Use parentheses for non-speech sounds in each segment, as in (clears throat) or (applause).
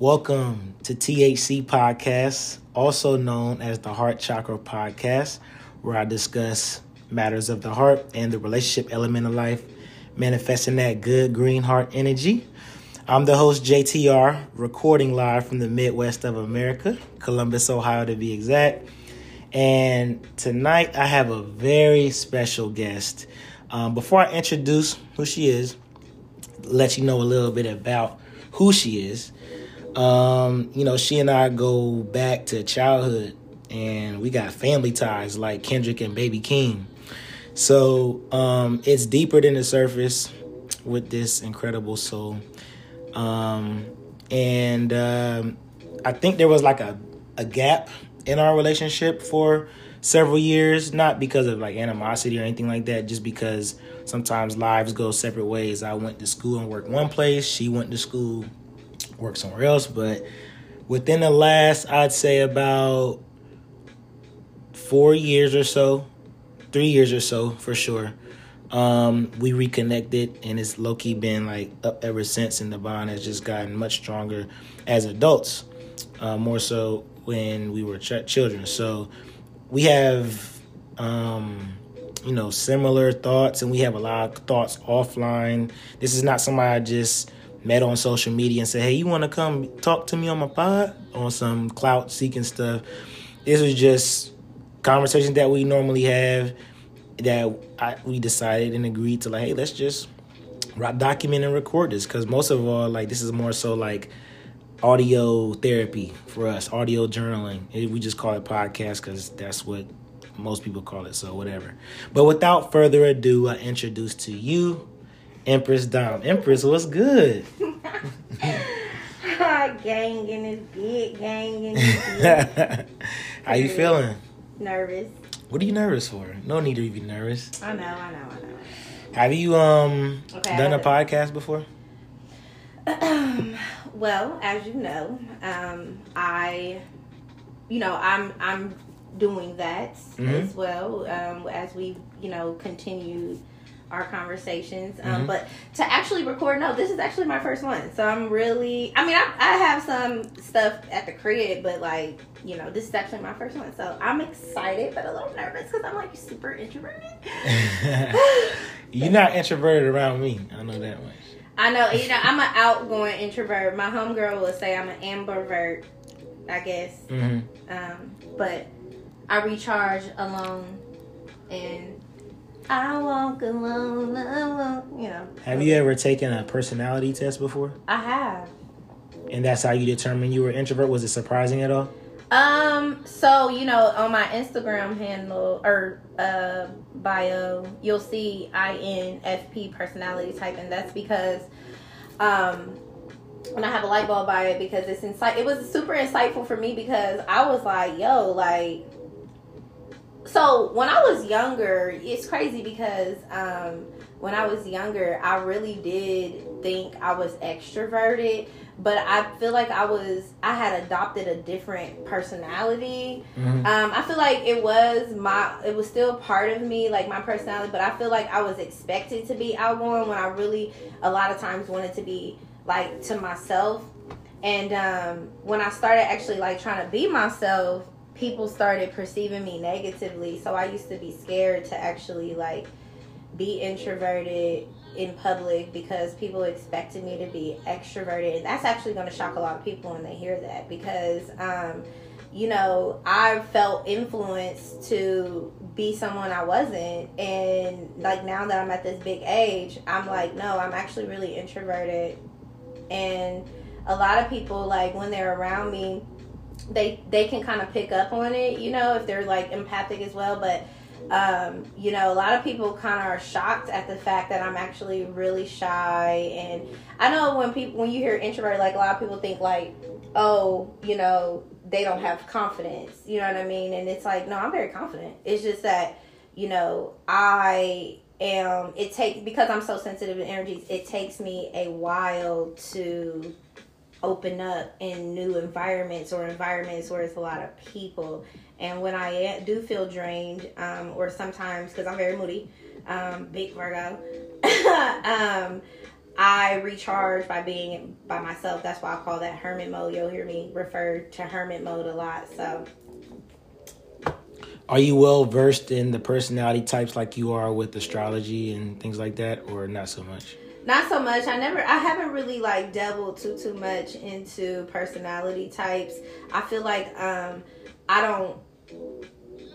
Welcome to THC Podcast, also known as the Heart Chakra Podcast, where I discuss matters of the heart and the relationship element of life, manifesting that good green heart energy. I'm the host, JTR, recording live from the Midwest of America, Columbus, Ohio to be exact. And tonight I have a very special guest. Um, before I introduce who she is, let you know a little bit about who she is. Um, you know, she and I go back to childhood and we got family ties like Kendrick and Baby Keem. So um, it's deeper than the surface with this incredible soul. Um, and um, I think there was like a, a gap in our relationship for several years, not because of like animosity or anything like that, just because sometimes lives go separate ways. I went to school and worked one place, she went to school work somewhere else. But within the last, I'd say about four years or so, three years or so for sure, um, we reconnected and it's low key been like up ever since. And the bond has just gotten much stronger as adults, uh, more so when we were ch- children. So we have. Um, you know, similar thoughts, and we have a lot of thoughts offline. This is not somebody I just met on social media and said, "Hey, you want to come talk to me on my pod on some clout seeking stuff?" This was just conversations that we normally have that I, we decided and agreed to like, hey, let's just document and record this because most of all, like this is more so like audio therapy for us, audio journaling. We just call it podcast because that's what most people call it. So whatever. But without further ado, I introduce to you Empress Dom. Empress, what's good? (laughs) gang in this big, gang in this (laughs) How you feeling? Nervous. What are you nervous for? No need to be nervous. I know, I know, I know. Have you um okay, done a podcast before? (clears throat) well, as you know, um, I, you know, I'm I'm doing that mm-hmm. as well um, as we, you know, continue our conversations. Um, mm-hmm. But to actually record, no, this is actually my first one. So I'm really, I mean, I, I have some stuff at the crib, but like, you know, this is actually my first one. So I'm excited, but a little nervous because I'm like super introverted. (laughs) You're not introverted around me. I know that much. I know, you know, I'm an outgoing introvert. My homegirl would say I'm an ambivert, I guess. Mm-hmm. Um, but I recharge alone and I walk alone. I walk, you know. Have you ever taken a personality test before? I have. And that's how you determined you were introvert. Was it surprising at all? Um. So you know, on my Instagram handle or uh, bio, you'll see INFP personality type, and that's because um when I have a light bulb by it because it's insight. It was super insightful for me because I was like, yo, like so when I was younger, it's crazy because um, when I was younger, I really did think I was extroverted, but I feel like I was I had adopted a different personality. Mm-hmm. Um, I feel like it was my it was still part of me, like my personality, but I feel like I was expected to be outgoing when I really a lot of times wanted to be like to myself. And um, when I started actually like trying to be myself, people started perceiving me negatively. So I used to be scared to actually like be introverted in public because people expected me to be extroverted. And that's actually going to shock a lot of people when they hear that because, um, you know, I felt influenced to be someone I wasn't. And like now that I'm at this big age, I'm like, no, I'm actually really introverted. And a lot of people, like, when they're around me, they they can kind of pick up on it, you know, if they're like empathic as well. But um, you know, a lot of people kind of are shocked at the fact that I'm actually really shy. And I know when people when you hear introvert, like a lot of people think like, oh, you know, they don't have confidence. You know what I mean? And it's like, no, I'm very confident. It's just that you know I am. It takes because I'm so sensitive to energies. It takes me a while to open up in new environments or environments where it's a lot of people. And when I do feel drained, um, or sometimes because I'm very moody, um, big Virgo, (laughs) um, I recharge by being by myself. That's why I call that hermit mode. You'll hear me refer to hermit mode a lot. So Are you well versed in the personality types like you are with astrology and things like that, or not so much? Not so much. I never I haven't really like delved too too much into personality types. I feel like um I don't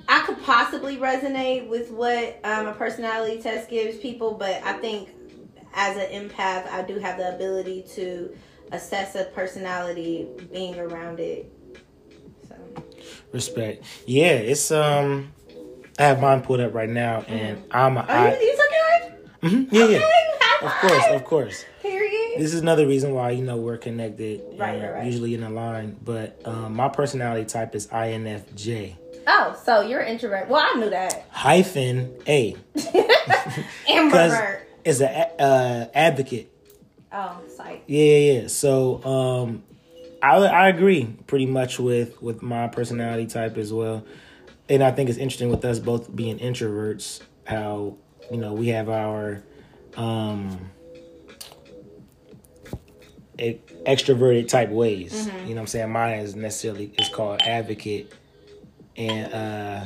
I could possibly resonate with what um, a personality test gives people, but I think as an empath, I do have the ability to assess a personality being around it. So Respect. Yeah, it's um. I have mine pulled up right now, and I'm a. Oh, you, you took yours? Mhm, yeah, yeah. Okay, high Of course, of course. Period. This is another reason why you know we're connected, Right, right, right. usually in a line. But um, my personality type is INFJ Oh, so you're introvert. Well, I knew that. hyphen A. (laughs) Ambivert. Is a uh, advocate. Oh, psych. Yeah, yeah, yeah. So um, I I agree pretty much with with my personality type as well, and I think it's interesting with us both being introverts how you know we have our um extroverted type ways. You know what I'm saying? Mine is necessarily it's called advocate, and uh,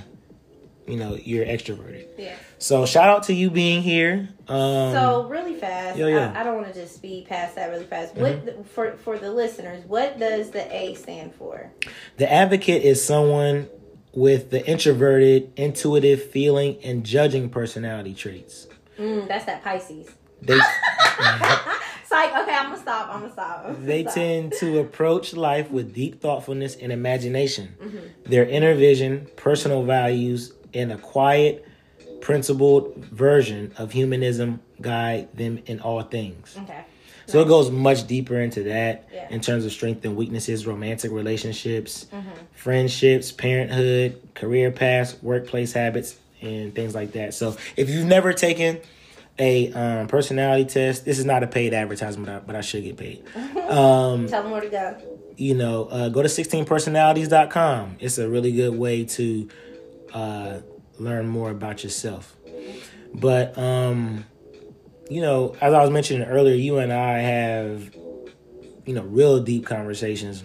you know you're extroverted. Yeah. So shout out to you being here. Um, So really fast, Yeah, yeah. I, I don't want to just speed past that really fast. What the- for for the listeners? What does the A stand for? The advocate is someone with the introverted, intuitive, feeling, and judging personality traits. Mm, that's that Pisces. They (laughs) (laughs) Psych. Okay, I'm gonna stop. I'm gonna stop. I'm gonna they stop. tend to approach life with deep thoughtfulness and imagination. Their inner vision, personal values, and a quiet, principled version of humanism guide them in all things. Okay. So it goes much deeper into that Yeah. in terms of strengths and weaknesses, romantic relationships, friendships, parenthood, career paths, workplace habits, and things like that. So if you've never taken a um, personality test, this is not a paid advertisement, but I, but I should get paid. (laughs) Um, Tell them where to go. you know, uh, go to 16personalities.com. It's a really good way to uh, learn more about yourself. But, um, you know, as I was mentioning earlier, you and I have, you know, real deep conversations.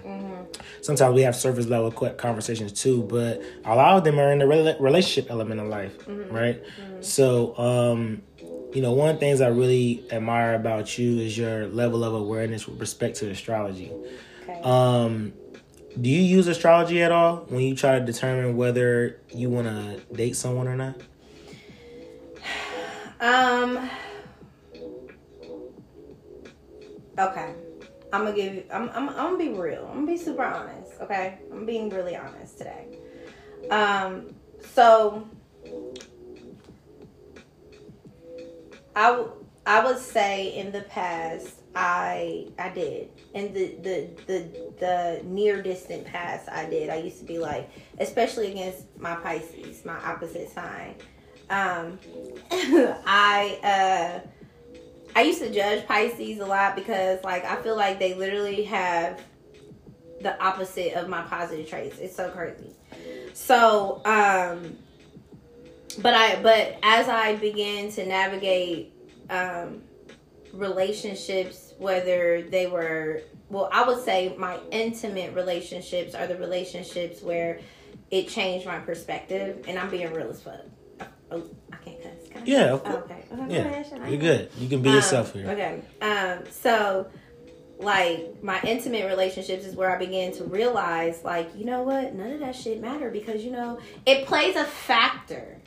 Sometimes we have surface level conversations too, but a lot of them are in the rela- relationship element of life, right? So, um, you know, one of the things I really admire about you is your level of awareness with respect to astrology. Okay. Um, do you use astrology at all when you try to determine whether you want to date someone or not? (sighs) Um. Okay. I'm gonna give. I'm, I'm. I'm gonna be real. I'm gonna be super honest. Okay. I'm being really honest today. Um. So. I w- I would say in the past I I did in the the the the near distant past I did. I used to be like, especially against my Pisces, my opposite sign. Um, (laughs) I uh, I used to judge Pisces a lot because like I feel like they literally have the opposite of my positive traits. It's so crazy. So, um, but I but as I began to navigate um, relationships, whether they were well, I would say my intimate relationships are the relationships where it changed my perspective, and I'm being real as fuck. I can't cuss. Can I Yeah, of course. okay. okay. Yeah, okay, shit, I you're know. good. You can be yourself Um, here. Okay. Um, so like my intimate relationships is where I began to realize like, you know what, none of that shit matter because you know, it plays a factor.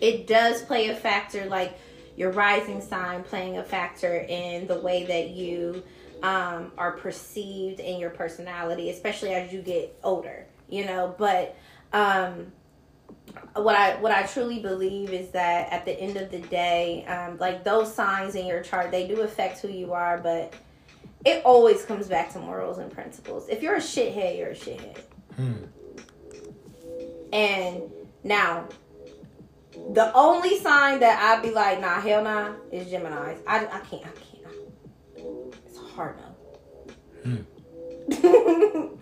It does play a factor like your rising sign playing a factor in the way that you um, are perceived in your personality, especially as you get older, you know, but um what I what I truly believe is that at the end of the day, um, like those signs in your chart, they do affect who you are, but it always comes back to morals and principles. If you're a shithead, you're a shithead. Hmm. And now, the only sign that I'd be like, nah, hell nah, is Gemini's. I, I can't, I can't. It's hard no. (laughs)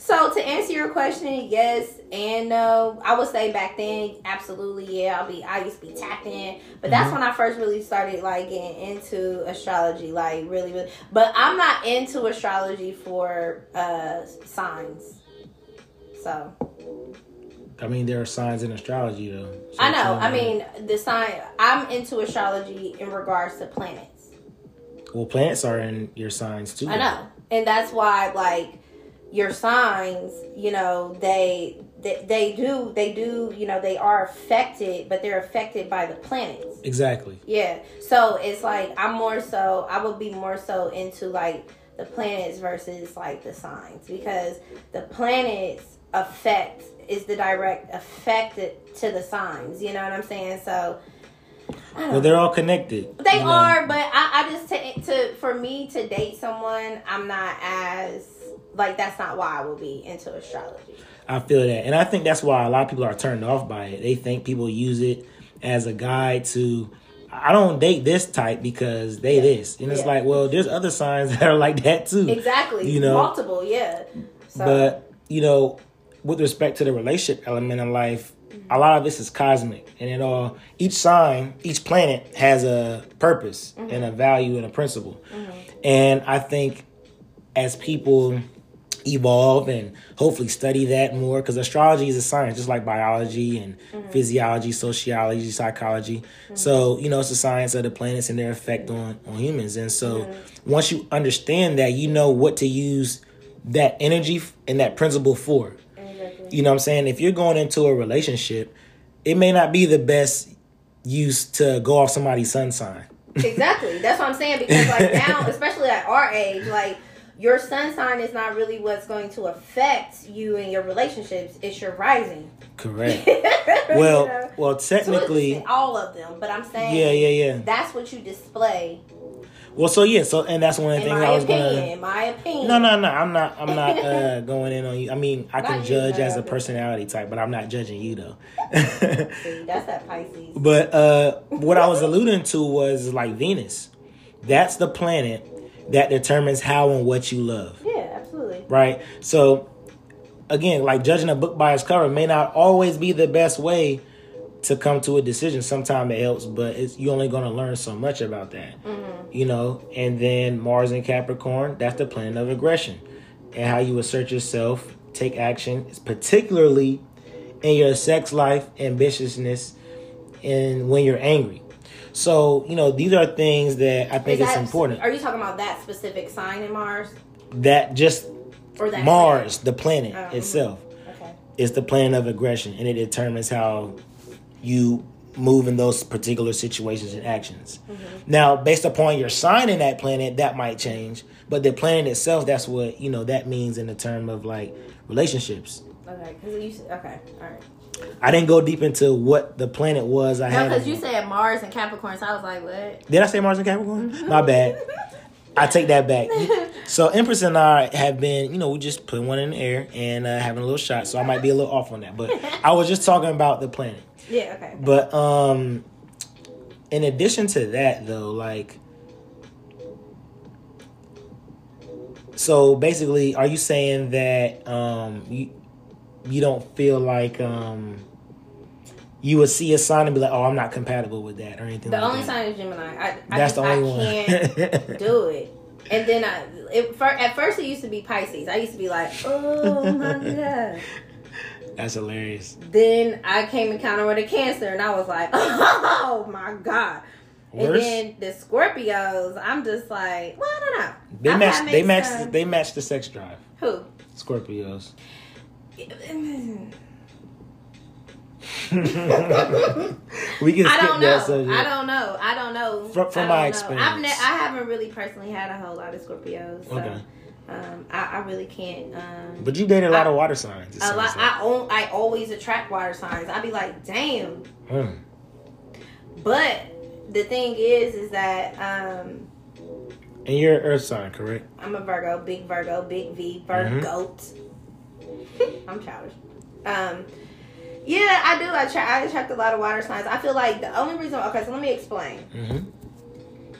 So to answer your question, yes and no. I would say back then, absolutely, yeah. I'll be. I used to be tapped in, but that's Mhm. when I first really started like getting into astrology, like really, really. But I'm not into astrology for uh signs. So I mean, there are signs in astrology, though. So I know. I mean, the sign. I'm into astrology in regards to planets. well, planets are in your signs too. I know, and that's why like your signs, you know, they they, they do they do you know they are affected, but they're affected by the planets. Exactly. Yeah, so it's like I'm more so I would be more so into like the planets versus like the signs because the planets affect is the direct effect to the signs. You know what I'm saying? So. Well, they're all connected. they you know. are, but I, I just to, to for me to date someone, I'm not as like that's not why I will be into astrology. I feel that, and I think that's why a lot of people are turned off by it. They think people use it as a guide to. I don't date this type because they Yeah. this, and it's Yeah. like, well, there's other signs (laughs) that are like that too. Exactly, You know? multiple, yeah. So, But you know, with respect to the relationship element in life, a lot of this is cosmic, and it all each sign, each planet has a purpose mm-hmm. and a value and a principle. Mm-hmm. And I think as people evolve and hopefully study that more, because astrology is a science, just like biology and mm-hmm. physiology, sociology, psychology. Mm-hmm. So you know, it's a science of the planets and their effect on on humans. And so once you understand that, you know what to use that energy and that principle for. Exactly. You know what I'm saying? If you're going into a relationship, it may not be the best use to go off somebody's sun sign. exactly. That's what I'm saying because like (laughs) now, especially at our age, like your sun sign is not really what's going to affect you and your relationships. It's your rising. Correct. (laughs) You Well, know? well, technically, extent, all of them, but I'm saying, yeah, yeah, yeah. that's what you display. Well, so yeah, so and that's one of the In things my I was opinion, gonna. in my opinion. No, no, no. I'm not. I'm not (laughs) uh, going in on you. I mean, I can Not you, judge no, as a personality type, but I'm not judging you though. (laughs) See, that's that Pisces. But uh, what I was alluding to was like Venus. That's the planet that determines how and what you love, Yeah, absolutely. right? So, again, like judging a book by its cover may not always be the best way to come to a decision. Sometimes it helps, but it's you're only going to learn so much about that, mm-hmm. you know. And then Mars and Capricorn, that's the planet of aggression and how you assert yourself, take action, particularly in your sex life, ambitiousness, and when you're angry. So, you know, these are things that I think Is it's important. Are you talking about that specific sign in Mars That just or that Mars, the planet mhm. itself, Okay. is the planet of aggression, and it determines how you move in those particular situations and actions. Mm-hmm. Now, based upon your sign in that planet, that might change, but the planet itself, that's what you know that means in the term of like relationships. Okay. Because you. Okay. All right. I didn't go deep into what the planet was. I No, had. because you said Mars and Capricorn, so I was like, what? Did I say Mars and Capricorn? Mm-hmm. My bad. I take that back. (laughs) So Empress and I have been, you know, we just put one in the air and uh, having a little shot. So I might be a little off on that, but (laughs) I was just talking about the planet. Yeah. Okay. But um, in addition to that, though, like, so basically, are you saying that um you you don't feel like um you would see a sign and be like, oh, I'm not compatible with that or anything? The like only that? sign is Gemini. I, I That's just, the only I one. can't (laughs) do it. And then I, it, for, at first it used to be Pisces. I used to be like, oh my (laughs) god. That's hilarious. Then I came encounter with a Cancer, and I was like, (laughs) oh my god. And then the Scorpios, I'm just like, well, I don't know. They I match. They match. sense. They match the sex drive. Who? Scorpios. (laughs) we can skip I don't that know. subject. I don't know. I don't know. From- from don't my know. I've experience. ne- I haven't really personally had a whole lot of Scorpios. So, Okay. Um, I, I really can't. Um, But you dated a lot I- of water signs. a lot. like. I own, I always attract water signs. I'd be like, damn. Hmm. But the thing is, is that um, And you're an Earth sign, correct? I'm a Virgo, big Virgo, big V, Mm-hmm. (laughs) I'm childish. Um, yeah, I do. I attract. I attract a lot of water signs. I feel like the only reason. Okay, so let me explain. Mm-hmm.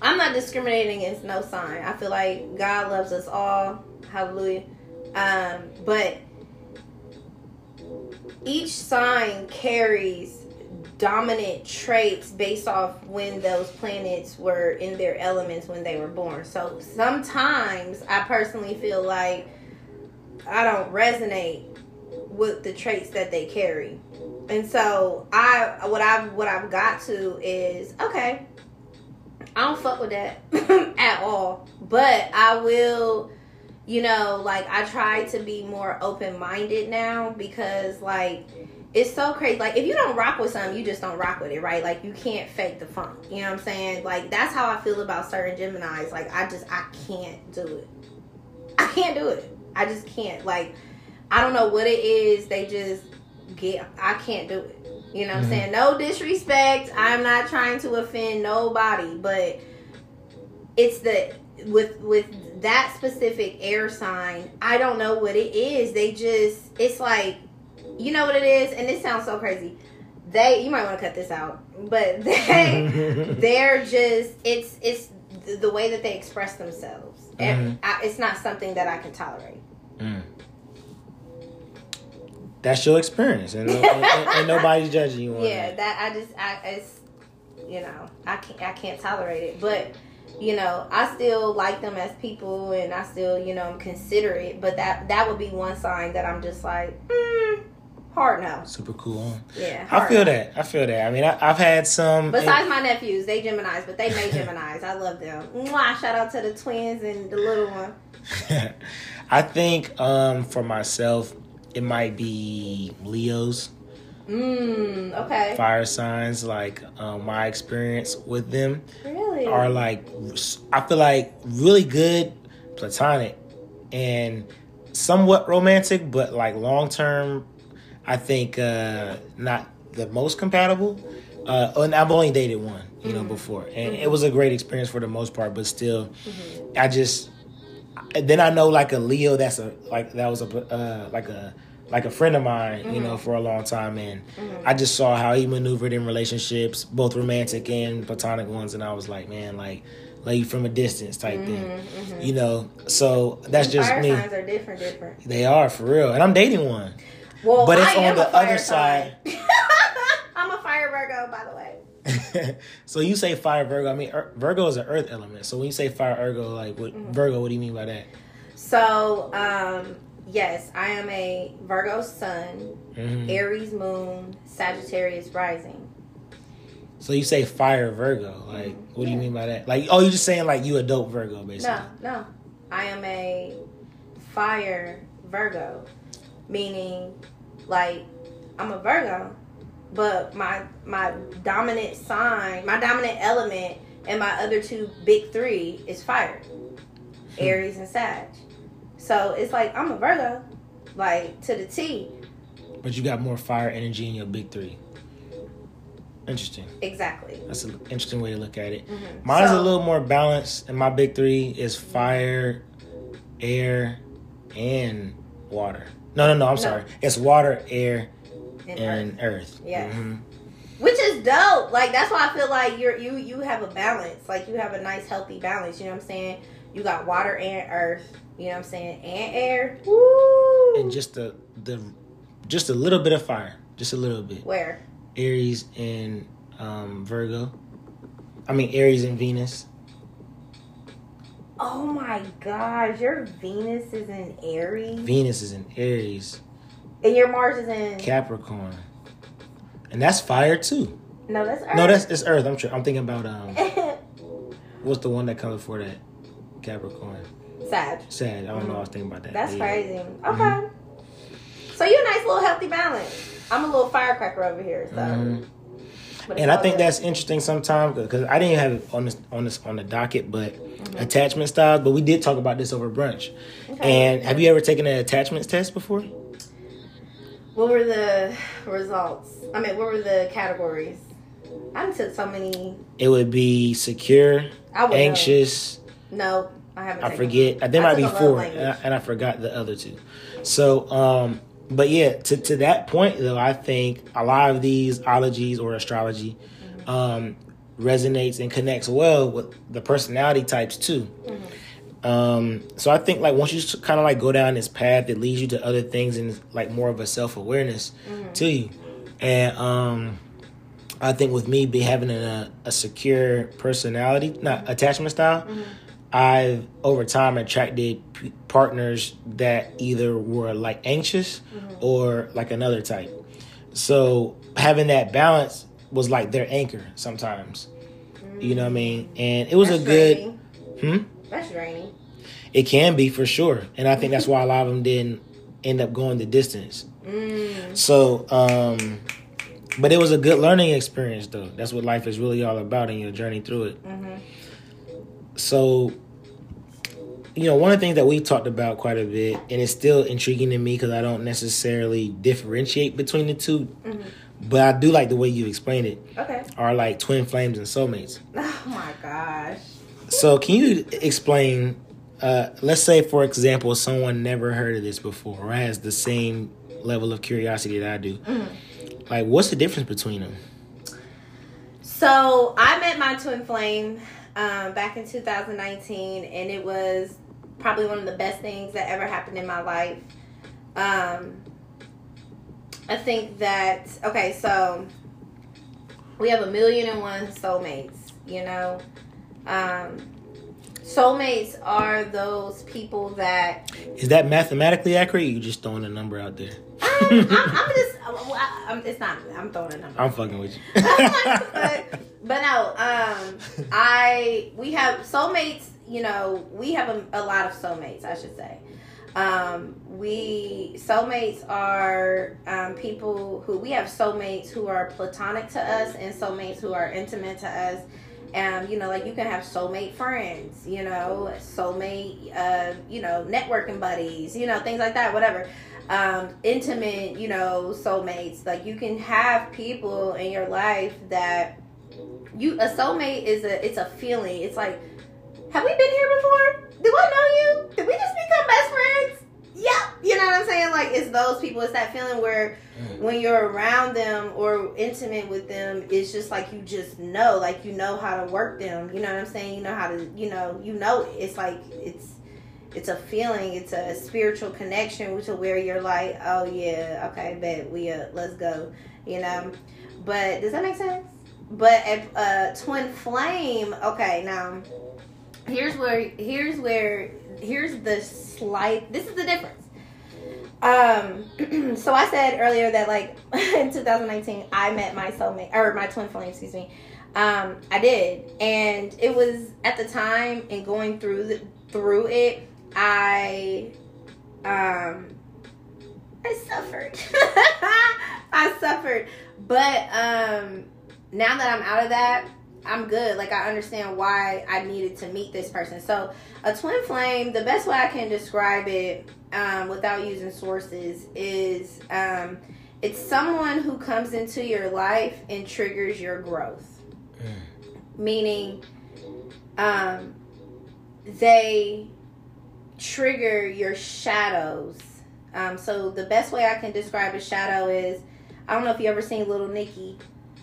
I'm not discriminating against no sign. I feel like God loves us all. Hallelujah. Um, but each sign carries dominant traits based off when those planets were in their elements when they were born. So sometimes I personally feel like I don't resonate with the traits that they carry. And so I what I've what I've got to is okay, I don't fuck with that (laughs) at all. But I will you know, like I try to be more open minded now because like it's so crazy. Like if you don't rock with something, you just don't rock with it, right? Like you can't fake the funk. You know what I'm saying? Like that's how I feel about certain Geminis. Like I just I can't do it. I can't do it. I just can't. Like I don't know what it is. They just get. I can't do it. You know what I'm mm-hmm. saying? No disrespect. I'm not trying to offend nobody, but it's the with with that specific air sign. I don't know what it is. They just. It's like you know what it is, and this sounds so crazy. They, you might want to cut this out, but (laughs) they, (laughs) they're just. It's it's the way that they express themselves. And mm-hmm. I, it's not something that I can tolerate. That's your experience, and, and, and, and (laughs) nobody's judging you on Yeah, that. that I just I it's you know I can't I can't tolerate it, but you know I still like them as people, and I still you know I'm considerate. But that that would be one sign that I'm just like mm, hard no. Super cool. On. Yeah, I feel no. that. I feel that. I mean, I, I've had some. Besides my nephews, they Gemini's, but they made Gemini's. I love them. Mwah, shout out to the twins and the little one. (laughs) I think um, for myself, it might be Leos, Mmm. Okay. fire signs. Like um, my experience with them Really? are like, I feel like really good, platonic, and somewhat romantic, but like long term, I think uh, not the most compatible. Uh, and I've only dated one, you know, before, and it was a great experience for the most part. But still, I just then I know like a Leo that's a like that was a uh, like a like a friend of mine, you know, mm-hmm. for a long time, and mm-hmm. I just saw how he maneuvered in relationships, both romantic and platonic ones, and I was like, man, like like from a distance type thing, mm-hmm, you know. So that's just Fire me. signs are different, different. They are for real, and I'm dating one. Well, But it's I on the other side. I'm (laughs) a fire Virgo, by the way. (laughs) so you say fire Virgo. I mean, Ear- Virgo is an earth element. So when you say fire Virgo, like what Virgo, what do you mean by that? So, um, yes, I am a Virgo sun, Mhm. Aries moon, Sagittarius rising. So you say fire Virgo. Like, what do you mean by that? Like, oh, you're just saying like you a dope Virgo, basically. No, no. I am a fire Virgo, meaning like I'm a Virgo, but my my dominant sign, my dominant element, and my other two big three is fire, Aries and Sag. So it's like I'm a Virgo, like to the T. But you got more fire energy in your big three. Interesting. Exactly. That's an interesting way to look at it. Mhm. Mine's a little more balanced, and my big three is fire, air, and water. No, no, no. I'm No. sorry. It's water, air, And and Earth. earth. Yes. Mhm. Which is dope. Like that's why I feel like you're you you have a balance. Like you have a nice healthy balance. You know what I'm saying? You got water and earth. You know what I'm saying? And air. Woo. And just the the just a little bit of fire, just a little bit. Where? Aries and um, Virgo. I mean Aries and Venus. Oh my gosh, your Venus is in Aries Venus is in Aries, and your Mars is in Capricorn, and that's fire too. no, that's Earth. No, that's it's Earth. I'm sure. I'm thinking about um, (laughs) what's the one that comes before that? Capricorn. Sag. Sad. I don't know. I was thinking about that. That's yeah. crazy. Okay. So you're a nice little healthy balance. I'm a little firecracker over here. So. Mhm. And I think good. that's interesting sometimes because I didn't have it on this on this on the docket, but Mm-hmm. attachment styles. But we did talk about this over brunch. Okay. And have you ever taken an attachments test before? What were the results? I mean, what were the categories? I took so many. It would be secure, I would anxious. No, I haven't. I forget. There might be took a love four, and I, and I forgot the other two. So, um, but yeah, to to that point though, I think a lot of these ologies or astrology um, resonates and connects well with the personality types too. Mm-hmm. Um, so I think like once you kind of like go down this path, it leads you to other things and like more of a self awareness Mm-hmm. to you. And um, I think with me be having a, a secure personality, not attachment style, Mm-hmm. I've over time attracted p- partners that either were like anxious Mm-hmm. or like another type. So having that balance was like their anchor sometimes. You know what I mean? And it was That's a good. Hmm? That's draining. It can be for sure, and I think that's why a lot of them didn't end up going the distance. Mm. So, um, but it was a good learning experience, though. That's what life is really all about, and your journey through it. Mhm. So, you know, one of the things that we talked about quite a bit, and it's still intriguing to me because I don't necessarily differentiate between the 2 Mhm. but I do like the way you explained it. Okay. Are like twin flames and soulmates. (laughs) Oh my gosh. So, can you explain? Uh, let's say, for example, someone never heard of this before or has the same level of curiosity that I do. Like, what's the difference between them? So I met my twin flame um, back in 2019, and it was probably one of the best things that ever happened in my life. Um, I think that okay, so we have a million and one soulmates. You know, um, soulmates are those people that Is that mathematically accurate? Or you just throwing a number out there? I'm, I'm, I'm just. I, I'm, it's not. I'm throwing a number. I'm fucking with you. (laughs) but, but no, um, I we have soulmates. You know, we have a, a lot of soulmates. I should say. Um, we soulmates are um, people who we have soulmates who are platonic to us and soulmates who are intimate to us. Um, you know, like you can have soulmate friends, you know, soulmate, uh, you know, networking buddies, you know, things like that, whatever um, intimate, you know, soulmates. Like you can have people in your life that you a soulmate is a it's a feeling. It's like, have we been here before? Do I know you? Did we just become best friends? Yeah, you know what I'm. Like it's those people. It's that feeling where when you're around them or intimate with them, it's just like you just know, like you know how to work them. You know what I'm saying? You know how to, you know, you know. It's like it's it's a feeling it's a spiritual connection to where you're like oh yeah okay bet we uh let's go you know but does that make sense but at uh twin flame okay now here's where here's where here's the slight this is the difference um (clears throat) so i said earlier that like (laughs) in 2019 i met my soulmate or my twin flame excuse me um i did and it was at the time and going through the through it I um I suffered. (laughs) I suffered. But um now that I'm out of that, I'm good. Like I understand why I needed to meet this person. So a twin flame, the best way I can describe it um, without using sources is um, it's someone who comes into your life and triggers your growth. Meaning um, they trigger your shadows. Um, so the best way I can describe a shadow is I don't know if you ever seen Little Nicky.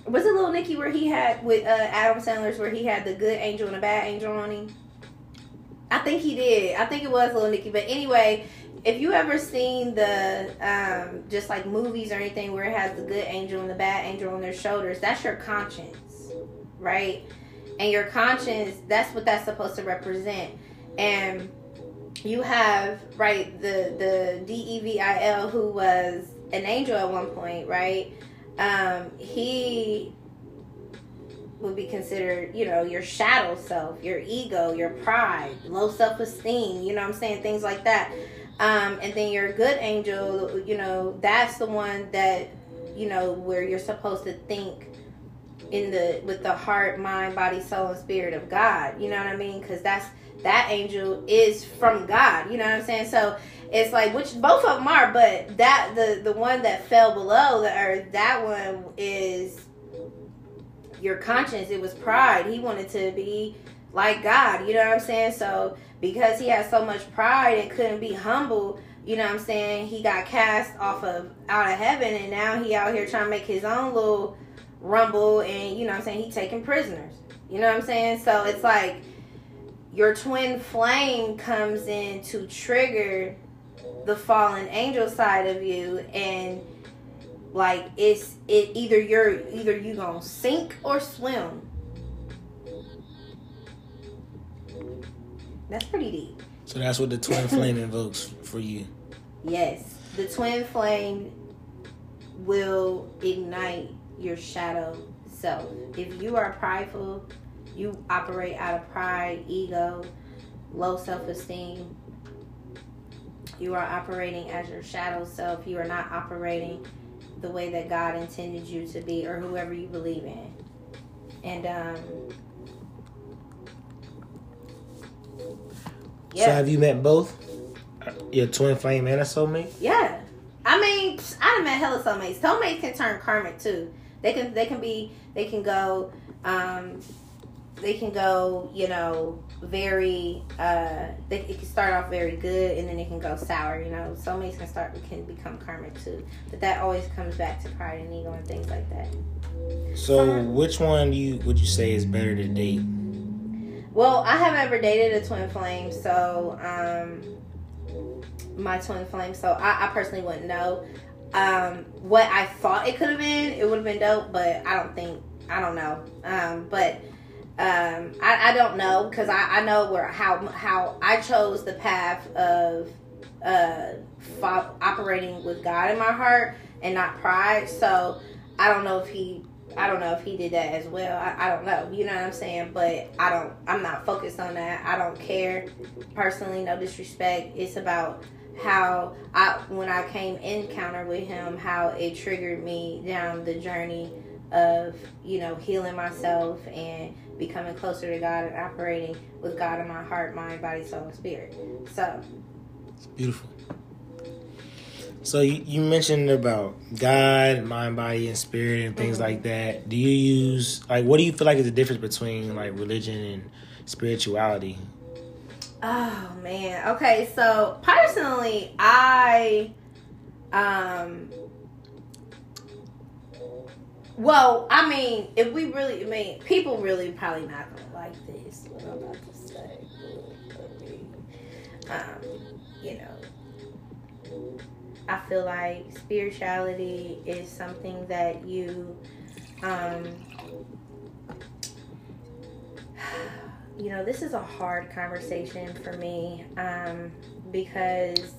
Was it Little Nicky where he had with uh, Adam Sandler's where he had the good angel and the bad angel on him? I think he did. I think it was Little Nicky. But anyway, if you ever seen the um, just like movies or anything where it has the good angel and the bad angel on their shoulders, that's your conscience, right? And your conscience, that's what that's supposed to represent. And you have right the the D-E-V-I-L who was an angel at one point, right? Um, he would be considered, you know, your shadow self, your ego, your pride, low self esteem, you know I'm saying? Things like that. Um, and then your good angel, you know, that's the one that, you know, where you're supposed to think in the with the heart, mind, body, soul, and spirit of God. You know what I mean? Because that's that angel is from God. You know what I'm saying? So it's like which both of them are, but that the the one that fell below the earth, that one is your conscience. It was pride. He wanted to be like God. You know what I'm saying? So because he had so much pride and couldn't be humble. You know what I'm saying? He got cast off of out of heaven, and now he out here trying to make his own little rumble, and you know what I'm saying? He taking prisoners. You know what I'm saying? So it's like your twin flame comes in to trigger the fallen angel side of you and like it's it either you're either you gonna sink or swim. That's pretty deep. So that's what the twin flame invokes for you. yes. The twin flame will ignite your shadow self. If you are prideful you operate out of pride ego low self-esteem you are operating as your shadow self you are not operating the way that god intended you to be or whoever you believe in and um So have you met both? Your twin flame and a soulmate? Yeah. I mean, I've met hella soulmates. Soulmates can turn karmic too. They can they can be they can go um they can go, you know, very uh they it can start off very good and then it can go sour, you know. Soulmates can start can become karmic too. But that always comes back to pride and ego and things like that. So which one do you would you say is better to date? Well, I haven't ever dated a twin flame, so um, my twin flame. So I, I personally wouldn't know. Um, what I thought it could have been, it would have been dope, but I don't think I don't know. Um, but um, I, I don't know because I, I know where how how I chose the path of uh, operating with God in my heart and not pride. So I don't know if he I don't know if he did that as well. I, I don't know. You know what I'm saying? But I don't I'm not focused on that. I don't care personally, no disrespect. It's about how I when I came in encounter with him, how it triggered me down the journey of, you know, healing myself and becoming closer to God and operating with God in my heart, mind, body, soul, and spirit. So It's beautiful. So you, you mentioned about God, mind, body, and spirit, and things Mhm. like that. Do you use like what do you feel like is the difference between like religion and spirituality? Oh man. Okay, so personally, I um well, I mean, if we really I mean, people really probably not gonna like this what I'm about to say. Um, you know. I feel like spirituality is something that you um (sighs) you know this is a hard conversation for me um, because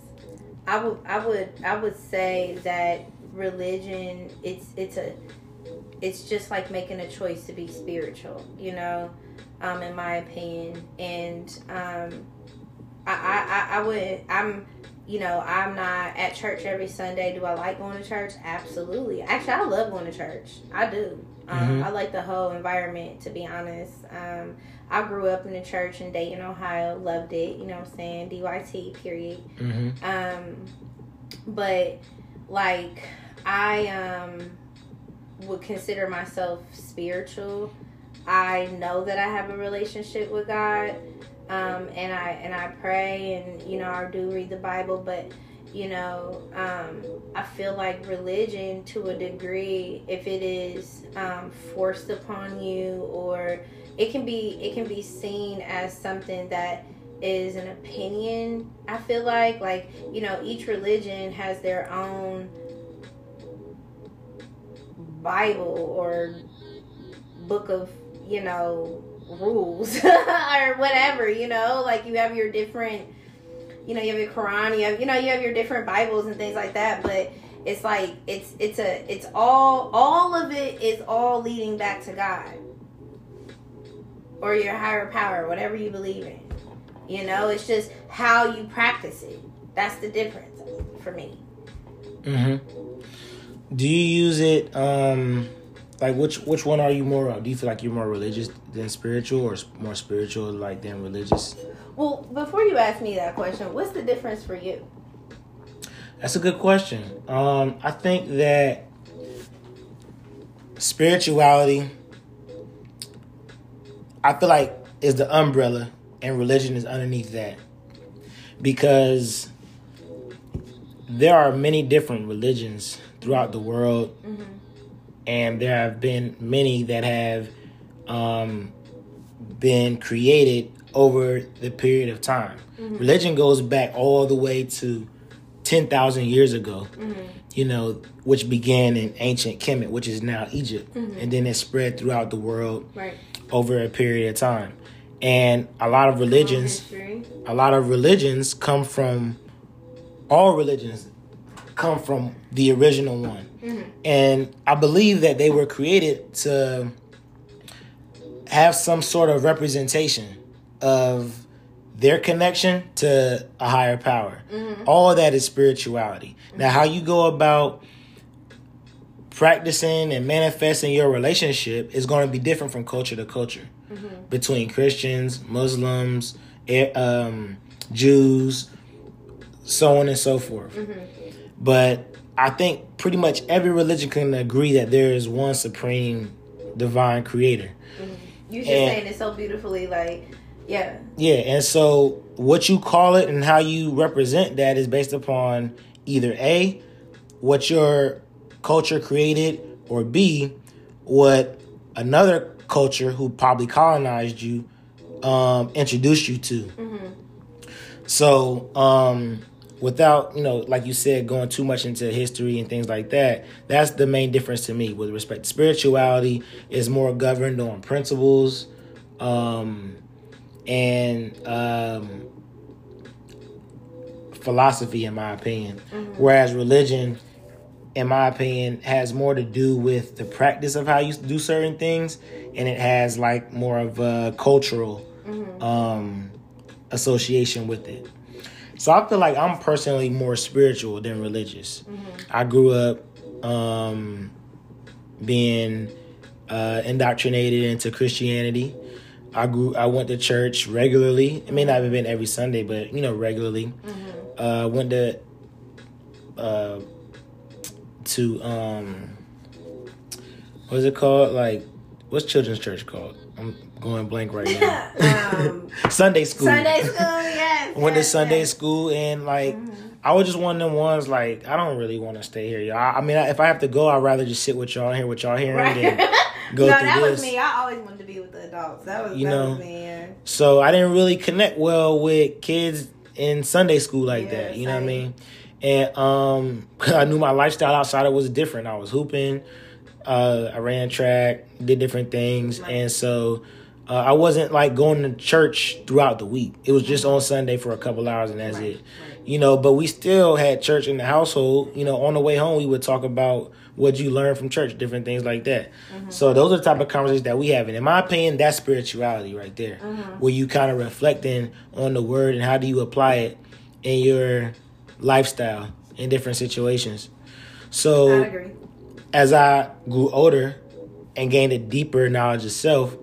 I would I would I would say that religion it's it's a it's just like making a choice to be spiritual you know um, in my opinion and um, I, I, I I would I'm you know I'm not at church every Sunday do I like going to church absolutely actually I love going to church I do um, Mhm. I like the whole environment to be honest um, I grew up in the church in Dayton, Ohio. Loved it. You know what I'm saying? DYT, period. Mm-hmm. Um, but like I um would consider myself spiritual. I know that I have a relationship with God. Um, and I and I pray and you know I do read the Bible, but you know um, I feel like religion to a degree, if it is um, forced upon you or it can be it can be seen as something that is an opinion i feel like like you know each religion has their own bible or book of you know rules (laughs) or whatever you know like you have your different you know you have your quran you have you know you have your different bibles and things like that but it's like it's it's a it's all all of it is all leading back to god or your higher power, whatever you believe in. You know, it's just how you practice it. That's the difference for me. Mm-hmm. Do you use it? Um, like which which one are you more of? Do you feel like you're more religious than spiritual, or more spiritual like than religious? Well, before you ask me that question, what's the difference for you? That's a good question. Um, I think that spirituality, I feel like, is the umbrella, and religion is underneath that. Because there are many different religions throughout the world, Mm-hmm. and there have been many that have um, been created over the period of time. Religion goes back all the way to 10,000 years ago, you know, which began in ancient Kemet, which is now Egypt. And then it spread throughout the world Right. over a period of time. And a lot of religions, a lot of religions come from, all religions come from the original one. And I believe that they were created to have some sort of representation of their connection to a higher power. All of that is spirituality. Now, how you go about practicing and manifesting your relationship is going to be different from culture to culture between Christians, Muslims, eh, um, Jews, so on and so forth. But I think pretty much every religion can agree that there is one supreme divine creator. You just And- saying it so beautifully, like, yeah. Yeah, and so what you call it and how you represent that is based upon either A, what your culture created, or B, what another culture who probably colonized you um, introduced you to. So, um, without, you know, like you said, going too much into history and things like that, that's the main difference to me with respect to spirituality is more governed on principles um, and um, philosophy, in my opinion. Whereas religion, in my opinion, has more to do with the practice of how you do certain things, and it has like more of a cultural um, association with it. So I feel like I'm personally more spiritual than religious. I grew up um, being uh, indoctrinated into Christianity. I grew. I went to church regularly. It may not have been every Sunday, but you know, regularly. Uh, went to uh, to um, what's it called? Like, what's children's church called? I'm going blank right now. (laughs) um, (laughs) Sunday school. Sunday school, (laughs) yes. Went to yes, Sunday yes. school and like I was just one of them ones like I don't really want to stay here, y'all. I, I mean, if I have to go, I'd rather just sit with y'all and hear what y'all hearing Right. than go no, through that this. was me. I always wanted to be with the adults. That was You that know, was me. Yeah. So I didn't really connect well with kids in Sunday school like Yeah, that. You know what I mean? And um, I knew my lifestyle outside it was different. I was hooping, uh, I ran track, did different things, and so uh, I wasn't like going to church throughout the week. It was just on Sunday for a couple hours, and that's it. You know, but we still had church in the household. You know, on the way home, we would talk about what you learned from church, different things like that. So those are the type of conversations that we have, and in my opinion, that's spirituality right there, where you kind of reflecting on the word and how do you apply it in your lifestyle in different situations. So I agree. As I grew older and gained a deeper knowledge of self,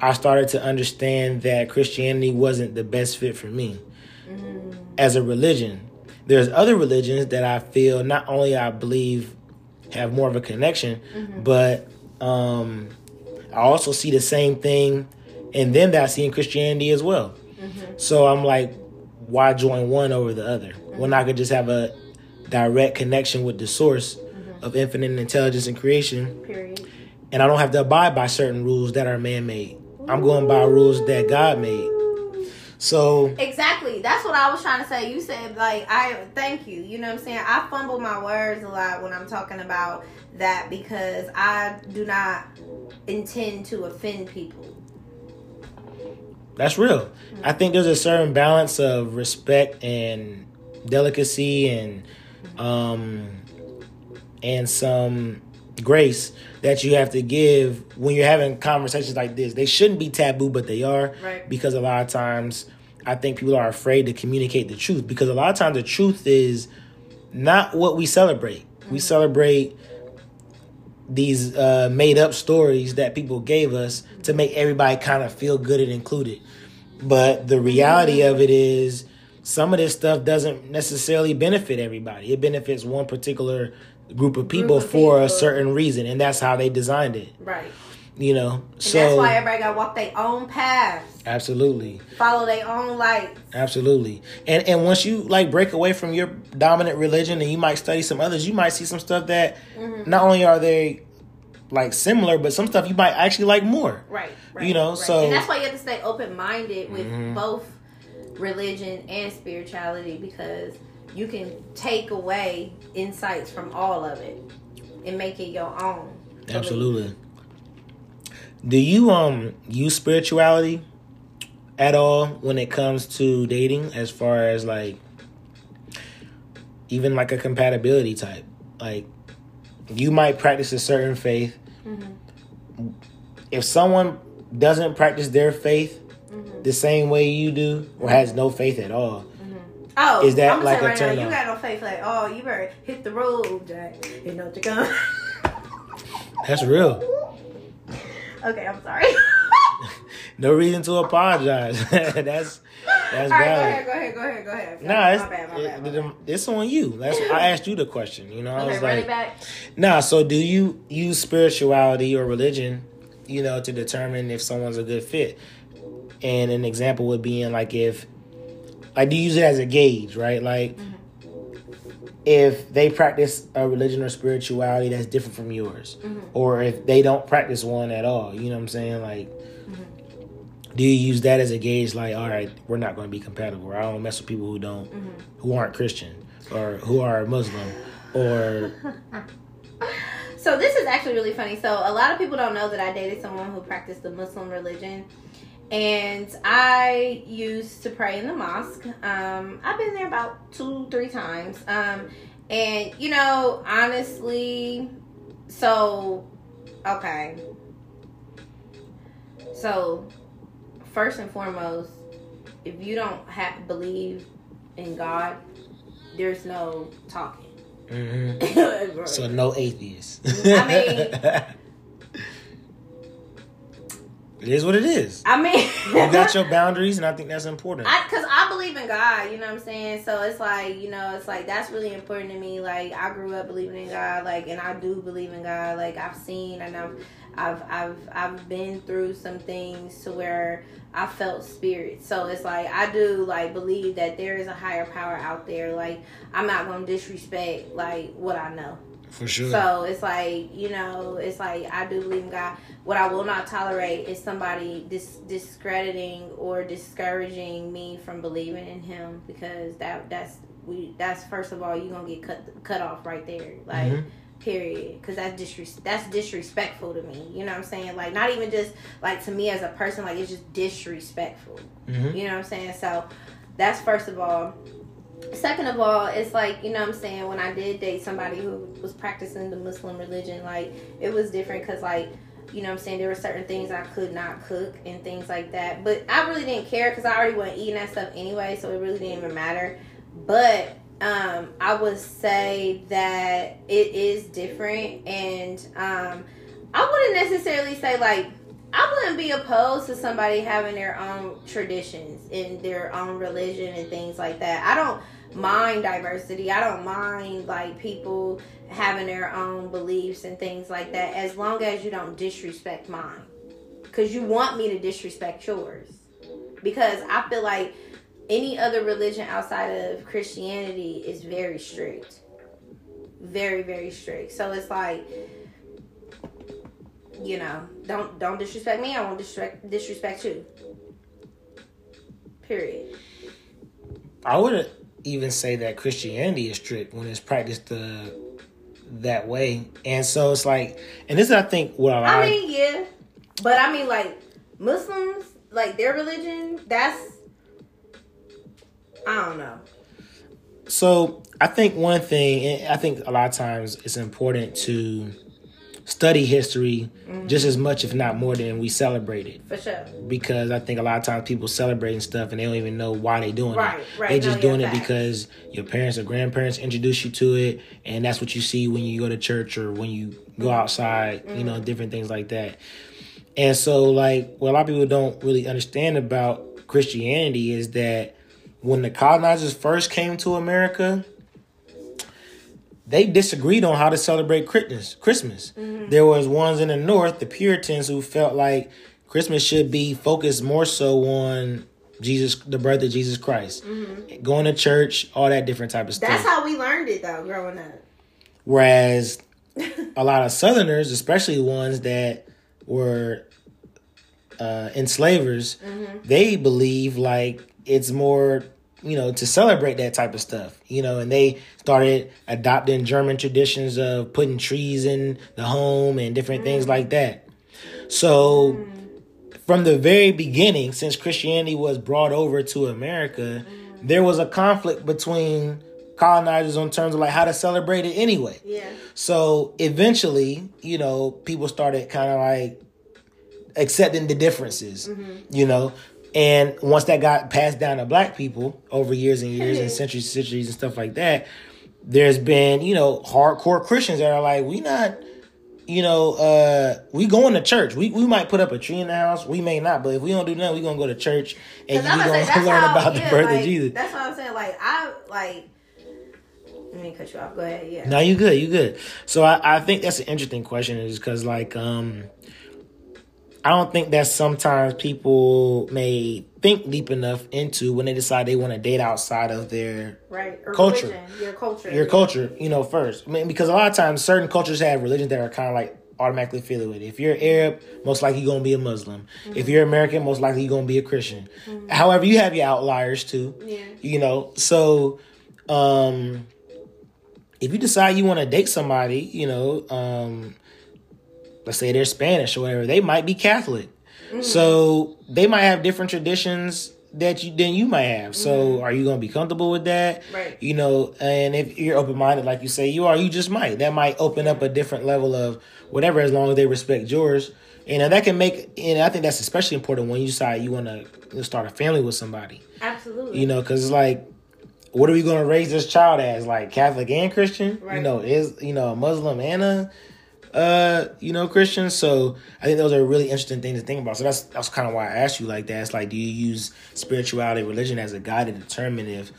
I started to understand that Christianity wasn't the best fit for me. Mm-hmm. As a religion. There's other religions that I feel not only I believe have more of a connection, mm-hmm. but um, I also see the same thing in them that I see in Christianity as well. Mm-hmm. So I'm like, why join one over the other? When I could just have a direct connection with the source of infinite intelligence and creation, Period. and I don't have to abide by certain rules that are man made. I'm going by rules that God made. So Exactly. That's what I was trying to say. You said like I thank you. You know what I'm saying? I fumble my words a lot when I'm talking about that because I do not intend to offend people. That's real. I think there's a certain balance of respect and delicacy and um and some grace that you have to give when you're having conversations like this. They shouldn't be taboo, but they are Right. because a lot of times I think people are afraid to communicate the truth because a lot of times the truth is not what we celebrate. We celebrate these uh, made up stories that people gave us to make everybody kind of feel good and included. But the reality of it is, some of this stuff doesn't necessarily benefit everybody. It benefits one particular group of people of for a certain reason, and that's how they designed it. Right. You know, And so that's why everybody gotta walk their own path. absolutely, Follow their own light. absolutely. And and once you like break away from your dominant religion, and you might study some others, you might see some stuff that Mm-hmm. not only are they like similar, but some stuff you might actually like more. Right. right You know, right. so- and that's why you have to stay open minded with Mhm. both religion and spirituality because you can take away insights from all of it and make it your own. Absolutely. Do you um use spirituality at all when it comes to dating as far as like even like a compatibility type? Like you might practice a certain faith. Mhm. If someone doesn't practice their faith Mhm. the same way you do or has no faith at all, Oh, Is that I'm like a right now, turn you got no faith. Like, oh, you better hit the road, Jack. You know what you're going. (laughs) that's real. okay, I'm sorry. (laughs) No reason to apologize. (laughs) that's that's All right, valid. go ahead, go ahead, go ahead, go ahead. Nah, it's, my bad, my bad. My bad. it's on you. That's I asked you the question. You know, I Okay, was like, back. nah. So, do you use spirituality or religion, you know, to determine if someone's a good fit? And an example would be in like if, like, do you use it as a gauge, right? Like, if they practice a religion or spirituality that's different from yours, Mhm. or if they don't practice one at all, you know what I'm saying? Like, Mm-hmm. do you use that as a gauge? Like, all right, we're not going to be compatible. Or I don't mess with people who don't, Mm-hmm. who aren't Christian or who are Muslim, or (laughs) So this is actually really funny. So a lot of people don't know that I dated someone who practiced the Muslim religion, and I used to pray in the mosque. Um, I've been there about two, three times. Um, and you know, honestly, so okay. So first and foremost, if you don't have believe in God, there's no talking. (laughs) Mhm. so no atheists. I (laughs) it is what it is. I mean, You got your (laughs) boundaries, and I think that's important. I, cause I believe in God, you know what I'm saying? So it's like, you know, it's like, that's really important to me. Like, I grew up believing in God, like, and I do believe in God. Like, I've seen and I've, I've, I've, I've been through some things to where I felt spirit. So it's like, I do, like, believe that there is a higher power out there. Like, I'm not going to disrespect, like, what I know. For sure. So it's like, you know, it's like I do believe in God. What I will not tolerate is somebody dis- discrediting or discouraging me from believing in Him because that that's we that's first of all you're gonna get cut cut off right there, like Mhm. period. Because that's disres- that's disrespectful to me. You know what I'm saying? Like not even just like to me as a person, like it's just disrespectful. Mhm. You know what I'm saying? So that's first of all. Second of all, it's like, you know what I'm saying, when I did date somebody who was practicing the Muslim religion, like, it was different because, like, you know what I'm saying, there were certain things I could not cook and things like that. But I really didn't care because I already wasn't eating that stuff anyway, so it really didn't even matter. But um, I would say that it is different, and um, I wouldn't necessarily say, like, I wouldn't be opposed to somebody having their own traditions and their own religion and things like that. I don't mind diversity. I don't mind like people having their own beliefs and things like that as long as you don't disrespect mine. Cuz you want me to disrespect yours. Because I feel like any other religion outside of Christianity is very strict. Very very strict. So it's like you know, don't don't disrespect me. I won't disrespect disrespect you. Period. I wouldn't even say that Christianity is strict when it's practiced uh, that way, and so it's like, and this is I think what lot. I mean, yeah, but I mean, like Muslims, like their religion. That's I don't know. So I think one thing, and I think a lot of times it's important to study history just as much, if not more, than we celebrate it. For sure. Because I think a lot of times people celebrating stuff and they don't even know why they're doing Right, it. right. They No, just yeah, doing it because your parents or grandparents introduced you to it, and that's what you see when you go to church or when you go outside. You Mm-hmm. know, different things like that. And so, like, what a lot of people don't really understand about Christianity is that when the colonizers first came to America, they disagreed on how to celebrate Christmas. Christmas. There was ones in the North, the Puritans, who felt like Christmas should be focused more so on Jesus, the birth of Jesus Christ, going to church, all that different type of stuff. That's how we learned it though, growing up. Whereas (laughs) a lot of Southerners, especially ones that were uh, enslavers, Mm-hmm. they believe like it's more, you know, to celebrate that type of stuff, you know, and they started adopting German traditions of putting trees in the home and different Mm. things like that. So, from the very beginning, since Christianity was brought over to America, there was a conflict between colonizers on terms of like how to celebrate it anyway. Yeah. So eventually, you know, people started kind of like accepting the differences, you know. And once that got passed down to black people over years and years and (laughs) centuries, centuries and stuff like that, there's been, you know, hardcore Christians that are like, we not, you know, uh, we going to church. We we might put up a tree in the house, we may not, but if we don't do nothing, we gonna go to church and we gonna say, (laughs) learn how- about the birth like, of Jesus. That's what I'm saying. Like I like. Let me cut you off. Go ahead. Yeah. No, you good, you good. So I, I think that's an interesting question, is because like um, I don't think that sometimes people may think deep enough into when they decide they want to date outside of their Right. Or Culture. religion, Your culture. your culture, you know, first. I mean, because a lot of times certain cultures have religions that are kind of like automatically affiliated. If you're Arab, most likely you're gonna be a Muslim. If you're American, most likely you're gonna be a Christian. However, you have your outliers too. Yeah. You know, so um if you decide you want to date somebody, you know, um let's say they're Spanish or whatever, they might be Catholic. So they might have different traditions that you than you might have. So mm-hmm. are you gonna be comfortable with that? Right. You know, and if you're open minded like you say you are, you just might. That might open up a different level of whatever as long as they respect yours. You uh, know, that can make and I think that's especially important when you decide you wanna start a family with somebody. Absolutely. You know, because it's like, what are we going to raise this child as? Like Catholic and Christian? You know, is you know a Muslim and a uh you know Christians. So I think those are really interesting things to think about. So that's that's kind of why I asked you like that. It's like, do you use spirituality, religion as a guide to determine if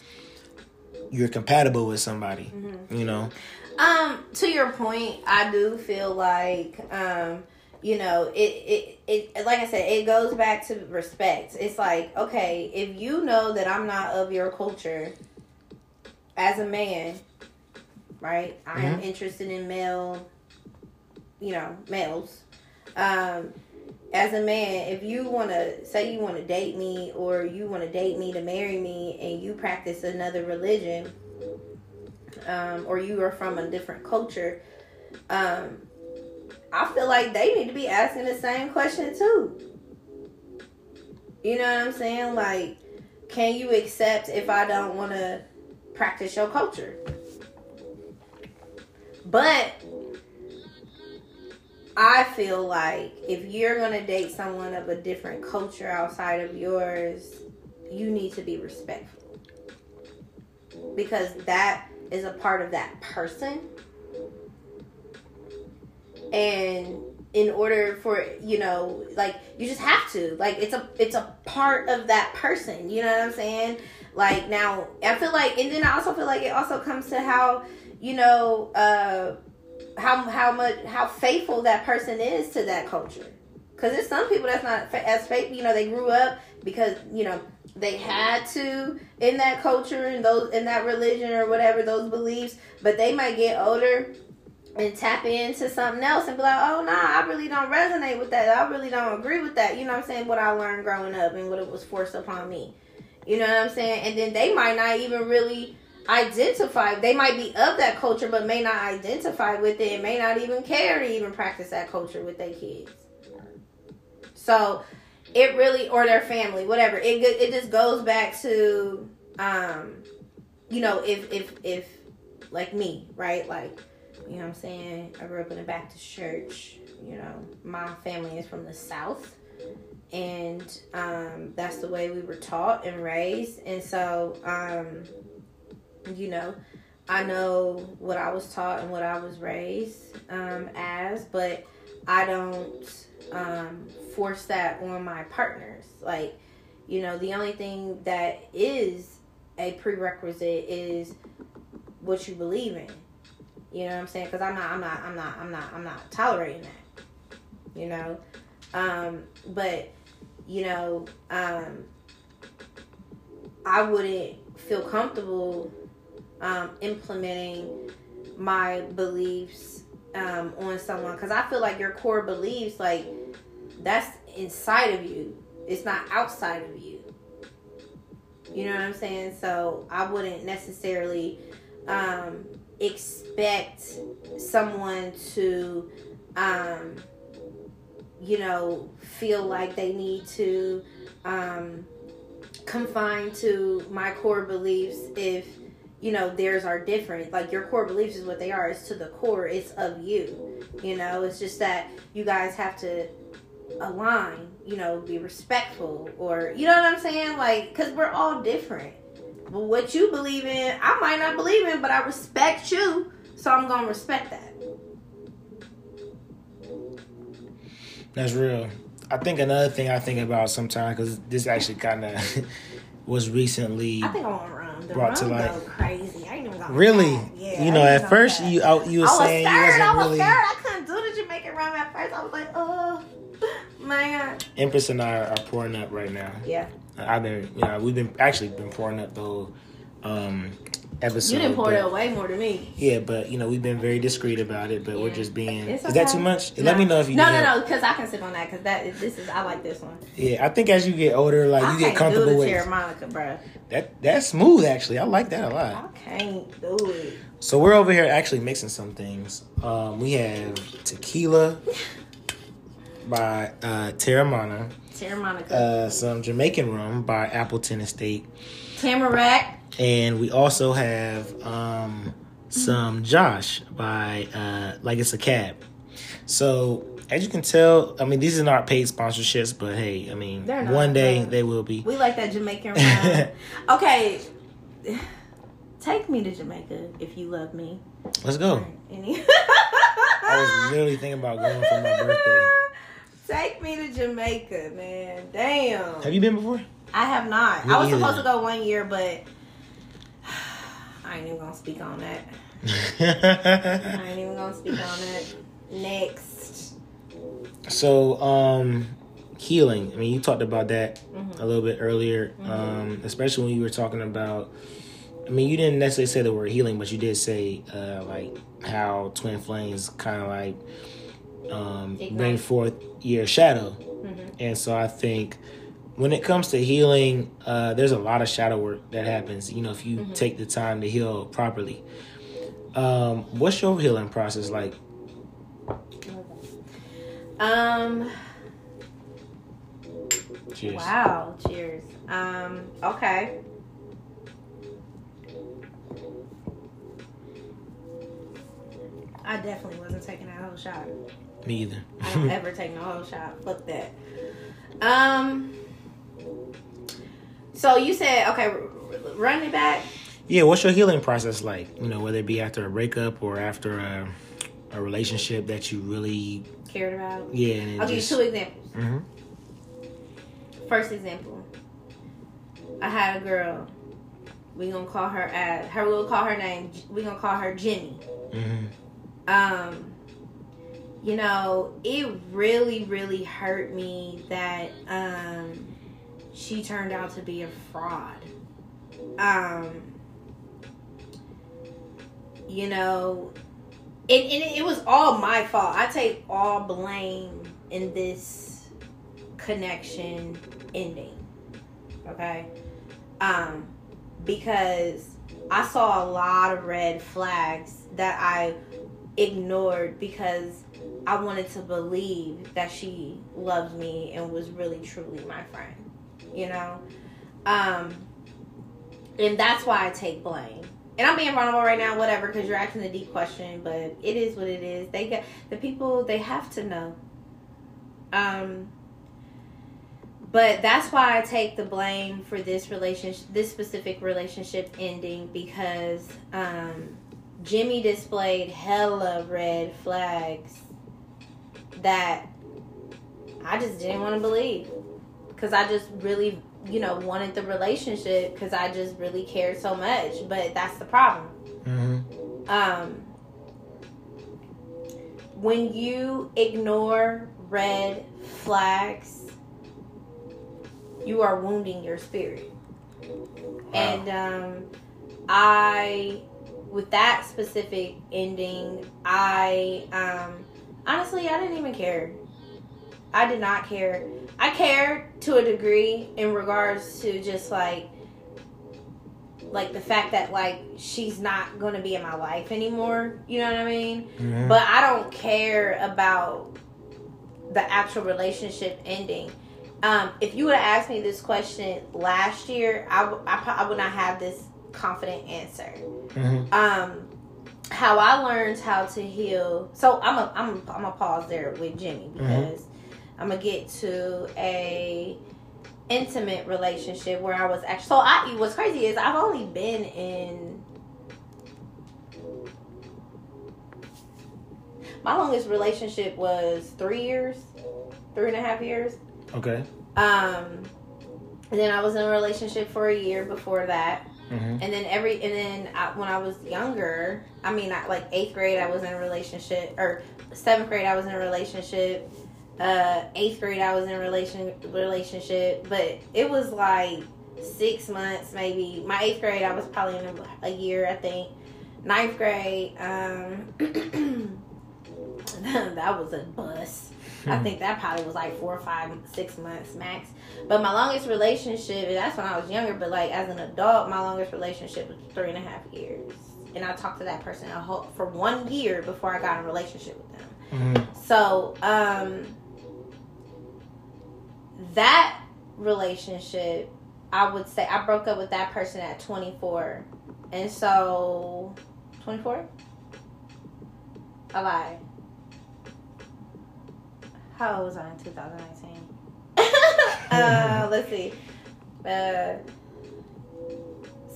you're compatible with somebody? Mm-hmm. You know, Um, to your point, I do feel like um, you know, it, it it like I said, it goes back to respect. It's like, okay, if you know that I'm not of your culture as a man, right? I am interested in male, you know, males. Um, as a man, if you want to say you want to date me or you want to date me to marry me and you practice another religion, um, or you are from a different culture, um, I feel like they need to be asking the same question too. You know what I'm saying? Like, can you accept if I don't want to practice your culture? But I feel like if you're going to date someone of a different culture outside of yours, you need to be respectful. Because that is a part of that person. And in order for, you know, like you just have to. Like it's a it's a part of that person. You know what I'm saying? Like now I feel like and then I also feel like it also comes to how, you know, uh how how much how faithful that person is to that culture. Because there's some people that's not as faithful. You know, they grew up because you know they had to in that culture and those in that religion or whatever those beliefs. But they might get older and tap into something else and be like, oh nah, I really don't resonate with that. I really don't agree with that. You know what I'm saying? What I learned growing up and what it was forced upon me. You know what I'm saying? And then they might not even really identify. They might be of that culture, but may not identify with it may not even care to even practice that culture with their kids. So it really, or their family, whatever. It it just goes back to, um, you know, if if if like me, right, like. You know what I'm saying? I grew up in a Baptist church. You know, my family is from the South. And um, that's the way we were taught and raised. And so, um, you know, I know what I was taught and what I was raised um, as, but I don't um, force that on my partners. Like, you know, the only thing that is a prerequisite is what you believe in. You know what I'm saying? Because I'm not, I'm not, I'm not, I'm not, I'm not tolerating that. You know, um, but you know, um, I wouldn't feel comfortable um, implementing my beliefs um, on someone because I feel like your core beliefs, like that's inside of you. It's not outside of you. You know what I'm saying? So I wouldn't necessarily um, expect someone to, um, you know, feel like they need to um, confine to my core beliefs if you know theirs are different. Like your core beliefs is what they are. It's to the core. It's of you. You know it's just that you guys have to align you know be respectful or you know what i'm saying? Like because we're all different. But what you believe in i might not believe in but i respect you. So i'm gonna respect that. That's real. I think another thing I think about sometimes because this actually kind of (laughs) was recently. i think i want the Brought to go crazy i ain't even gonna Really, yeah, you know, at first lie. you out, you were I was saying scared. you wasn't I was really. scared. I couldn't do the Jamaican rum at first. I was like, oh, man. Empress and I are pouring up right now. Yeah. I've been, you know, we've been actually been pouring up the whole um, episode. You didn't pour it way more than me. Yeah, but you know we've been very discreet about it. But we're just being. It's Is that too much? No. Let me know if you. No, no, help. no, because I can sip on that because that is, this is I like this one. Yeah, I think as you get older, like I you get can't do comfortable the with Monica, bro. that. That's smooth, actually. I like that a lot. I can't do it. So we're over here actually mixing some things. Um, we have tequila (laughs) by uh, Teremana, uh, some Jamaican rum by Appleton Estate, Tamarack. and we also have um, some Josh by uh, Like It's a Cab. So as you can tell, I mean these are not paid sponsorships, but hey, I mean one day they will be. We like that Jamaican (laughs) rum. okay. (sighs) Take me to Jamaica if you love me. Let's go. Any- (laughs) I was literally thinking about going for my birthday. Take me to Jamaica, man. Damn. Have you been before? I have not. Me I was either. supposed to go one year, but (sighs) I ain't even gonna speak on that. (laughs) I ain't even gonna speak on that. Next. So, um, healing. I mean, you talked about that Mhm. a little bit earlier, um, especially when you were talking about. I mean, you didn't necessarily say the word healing, but you did say uh, like how twin flames kind of like um, bring forth your shadow, Mhm. and so I think when it comes to healing, uh, there's a lot of shadow work that happens. You know, if you take the time to heal properly. Um, what's your healing process like? Um. Cheers. Wow. Cheers. Um. Okay. I definitely wasn't taking that whole shot. Me either. I don't (laughs) ever take no whole shot. Fuck that. Um. So you said okay. Run it back. Yeah, what's your healing process like? You know, whether it be after a breakup or after a, a relationship that you really, Cared about. yeah, I'll give you two examples. Mhm. First example. I had a girl. We gonna call her at her. We'll call her name. We gonna call her Jenny. Mhm. um you know it really really hurt me that um she turned out to be a fraud. Um you know it, it was all my fault. I take all blame in this connection ending okay? Um because i saw a lot of red flags that i ignored because I wanted to believe that she loved me and was really truly my friend. You know? Um and that's why I take blame. And I'm being vulnerable right now, whatever, because you're asking a deep question, but it is what it is. They get the people they have to know. Um but that's why I take the blame for this relationship this specific relationship ending because um Jimmy displayed hella red flags that I just didn't want to believe. Because I just really, you know, wanted the relationship because I just really cared so much. But that's the problem. Mhm. Um, when you ignore red flags, you are wounding your spirit. And um, I with that specific ending, I um honestly I didn't even care. I did not care. I care to a degree in regards to just like like the fact that like she's not going to be in my life anymore. You know what I mean? But I don't care about the actual relationship ending. Um, if you would have asked me this question last year, I, w- I, pro- I would not have this confident answer. Mhm. Um, how I learned how to heal. So I'm a I'm I'm gonna pause there with Jimmy because I'm gonna get to a intimate relationship where I was actually. So I what's crazy is I've only been in. My longest relationship was three years, three and a half years. Okay. Um, and then I was in a relationship for a year before that. Mhm. And then every and then I, when I was younger, I mean, I, like eighth grade, I was in a relationship, or seventh grade, I was in a relationship. Uh, eighth grade, I was in a relation relationship, but it was like six months, maybe. My eighth grade, I was probably in a, a year, I think. Ninth grade, um, (clears throat) that was a bust. I think that probably was like four or five, six months max. But my longest relationship, that's when I was younger, but like as an adult, my longest relationship was three and a half years. And I talked to that person a whole, for one year before I got in a relationship with them. Mhm. So, um, that relationship, I would say I broke up with that person at 24. And so, 24? I lied. How old was I in 2019? (laughs) uh, (laughs) let's see. Uh,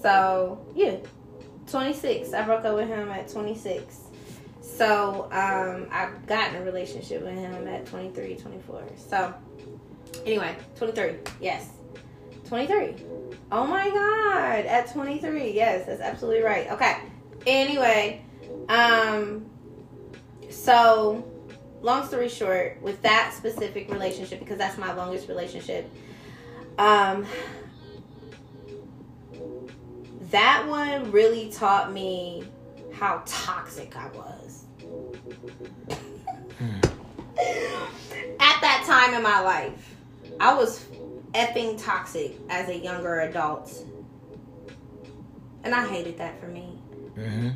so, yeah, 26. I broke up with him at 26. So, um, I got in a relationship with him at 23, 24. So, anyway, 23. Yes. 23. Oh my god, at 23. Yes, that's absolutely right. Okay. Anyway, um so long story short, with that specific relationship because that's my longest relationship, um that one really taught me how toxic I was. (laughs) At that time in my life, I was effing toxic as a younger adult. And I hated that for me. Mhm.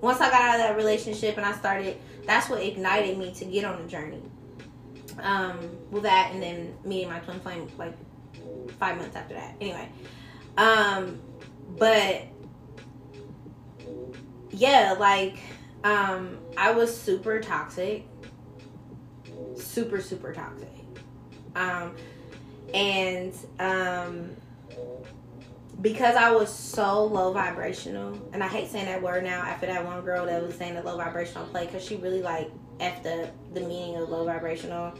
Once I got out of that relationship and I started, that's what ignited me to get on the journey. Um, with that and then meeting my twin flame like five months after that. Anyway. Um, but yeah, like um I was super toxic. Super, super toxic. Um and um because I was so low vibrational, and I hate saying that word now after that one girl that was saying the low vibrational play because she really like up the meaning of low vibrational.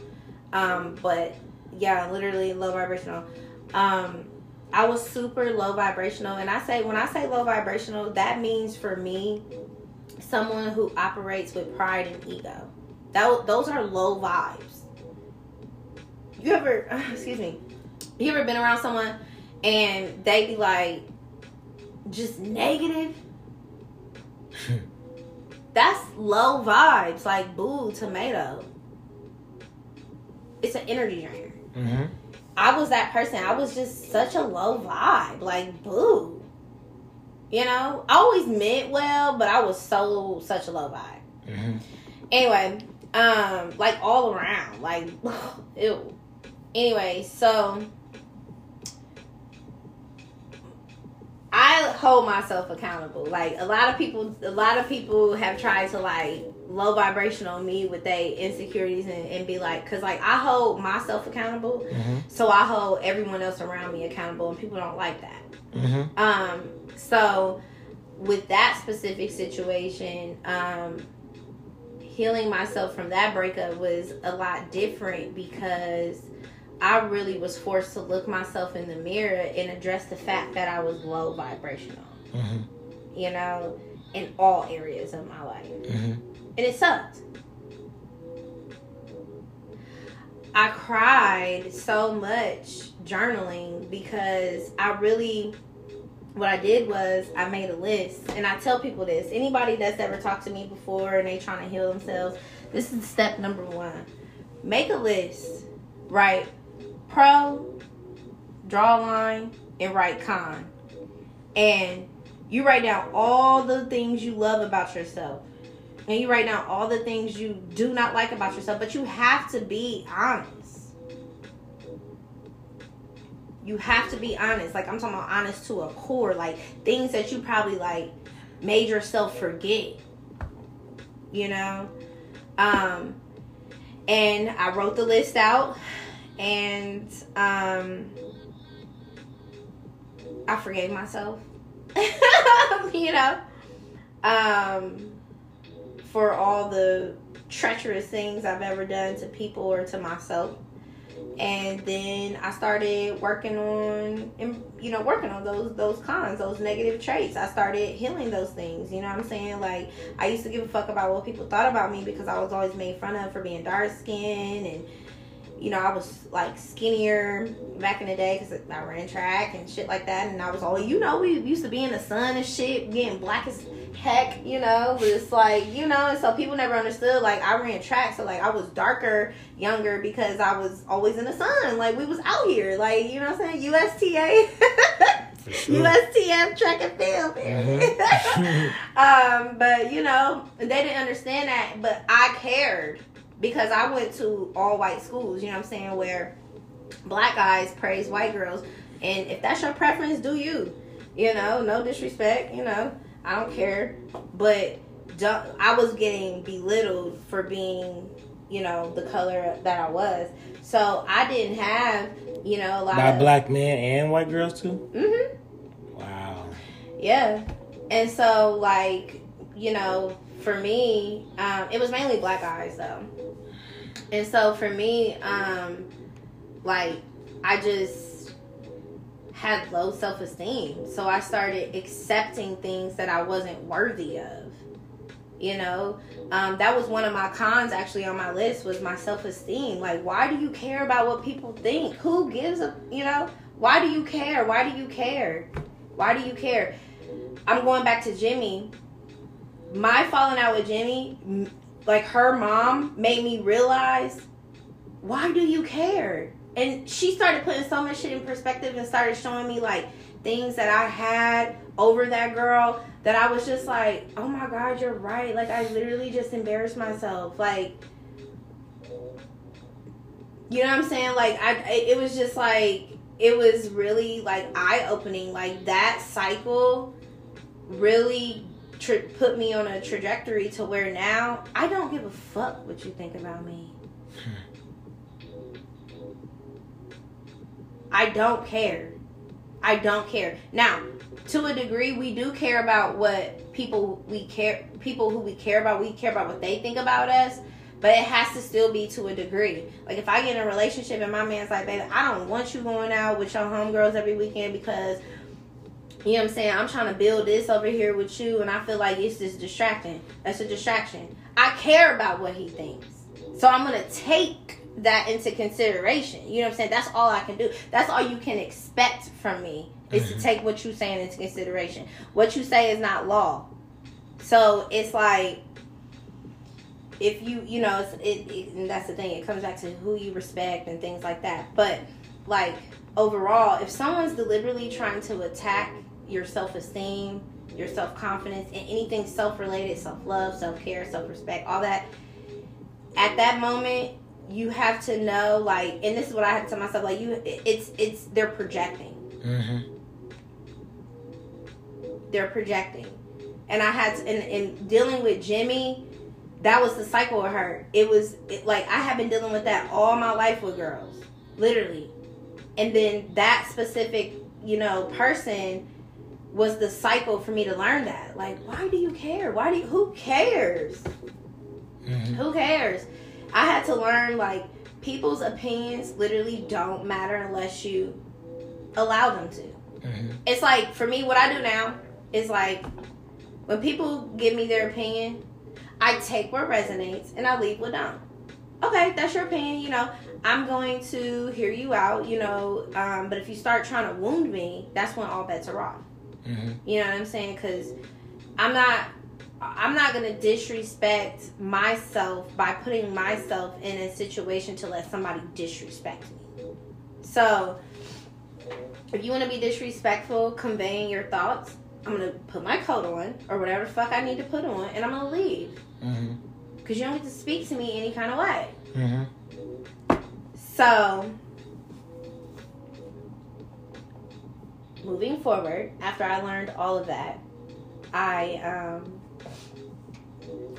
Um, but yeah, literally low vibrational. Um, I was super low vibrational, and I say when I say low vibrational, that means for me, someone who operates with pride and ego. That those are low vibes. You ever, (sighs) excuse me, you ever been around someone and they be like just negative? (laughs) That's low vibes, like boo tomato. It's an energy drainer. Mhm. I was that person. I was just such a low vibe, like boo. You know, I always meant well, but I was so such a low vibe. Mhm. Anyway, um, like all around, like (laughs) ew. Anyway, so I hold myself accountable. Like a lot of people, a lot of people have tried to like low vibrational me with their insecurities and, and be like, cause like I hold myself accountable, Mhm. so I hold everyone else around me accountable, and people don't like that. Mhm. Um, so with that specific situation, um, healing myself from that breakup was a lot different because I really was forced to look myself in the mirror and address the fact that I was low vibrational, Mhm. you know, in all areas of my life. Mhm. And it sucked. I cried so much journaling because I really what I did was I made a list, and I tell people this. Anybody that's ever talked to me before and they trying to heal themselves, this is step number one. Make a list. Write pro, draw a line, and write con. And you write down all the things you love about yourself. And you write down all the things you do not like about yourself, but you have to be honest you have to be honest. Like I'm talking about honest to a core. Like things that you probably like made yourself forget. You know? Um and I wrote the list out and um I forgave myself. (laughs) you know? Um for all the treacherous things I've ever done to people or to myself and then I started working on, you know, working on those those cons, those negative traits. I started healing those things. You know what I'm saying? Like I used to give a fuck about what people thought about me because I was always made fun of for being dark skinned and you know, I was like skinnier back in the day because I ran track and shit like that. And I was always, you know, we used to be in the sun and shit, getting black as heck, you know. But it's like, you know, and so people never understood. Like I ran track, so like I was darker, younger because I was always in the sun. Like we was out here, like you know what I'm saying, USTA. Sure. USTF track and field. Mm-hmm. (laughs) um, but you know, they didn't understand that, but I cared because I went to all white schools, you know what I'm saying, where black guys praise white girls. And if that's your preference, do you. You know, no disrespect, you know, I don't care. But I was getting belittled for being, you know, the color that I was. So I didn't have, you know, a lot By of, black men and white girls too? Mm-hmm. Wow. Yeah. And so like, you know, for me, um, it was mainly black guys though. And so for me, um, like I just had low self esteem. So I started accepting things that I wasn't worthy of. You know, um, that was one of my cons actually on my list was my self esteem. Like, why do you care about what people think? Who gives a, you know, why do you care? Why do you care? Why do you care? I'm going back to Jimmy. My falling out with Jimmy like her mom made me realize why do you care? And she started putting so much shit in perspective and started showing me like things that i had over that girl that i was just like oh my god you're right. Like i literally just embarrassed myself. Like you know what i'm saying? Like i it was just like it was really like eye opening like that cycle really tra- put me on a trajectory to where now I don't give a fuck what you think about me. Hmm. I don't care. I don't care. Now, to a degree, we do care about what people we care people who we care about. We care about what they think about us, but it has to still be to a degree. Like if I get in a relationship and my man's like, "Baby, I don't want you going out with your homegirls every weekend because you know what I'm saying? I'm trying to build this over here with you, and I feel like it's just distracting. That's a distraction. I care about what he thinks. So I'm going to take that into consideration. You know what I'm saying? That's all I can do. That's all you can expect from me is mm-hmm. to take what you're saying into consideration. What you say is not law. So it's like if you you know it's, it, it and that's the thing. It comes back to who you respect and things like that. But like overall, if someone's deliberately trying to attack your self esteem, your self confidence, and anything self related, self love, self care, self respect, all that. At that moment, you have to know, like, and this is what I had to tell myself, like, you, it's, it's, they're projecting. Mm-hmm. They're projecting. And I had to, in, in dealing with Jimmy, that was the cycle of her. It was it, like I have been dealing with that all my life with girls, literally. And then that specific, you know, person was the cycle for me to learn that. Like, why do you care? Why do you, who cares? Mm-hmm. Who cares? I had to learn like people's opinions literally don't matter unless you allow them to. Mm-hmm. It's like for me, what I do now is like when people give me their opinion, I take what resonates and I leave what don't. Okay, that's your opinion. You know, I'm going to hear you out. You know, um, but if you start trying to wound me, that's when all bets are off. Mm-hmm. You know what I'm saying? Because I'm not. I'm not gonna disrespect myself by putting myself in a situation to let somebody disrespect me. So, if you want to be disrespectful, conveying your thoughts, I'm gonna put my coat on or whatever the fuck I need to put on, and I'm gonna leave. Mm-hmm. Cause you don't get to speak to me any kind of way. Mm-hmm. So, moving forward, after I learned all of that, I um,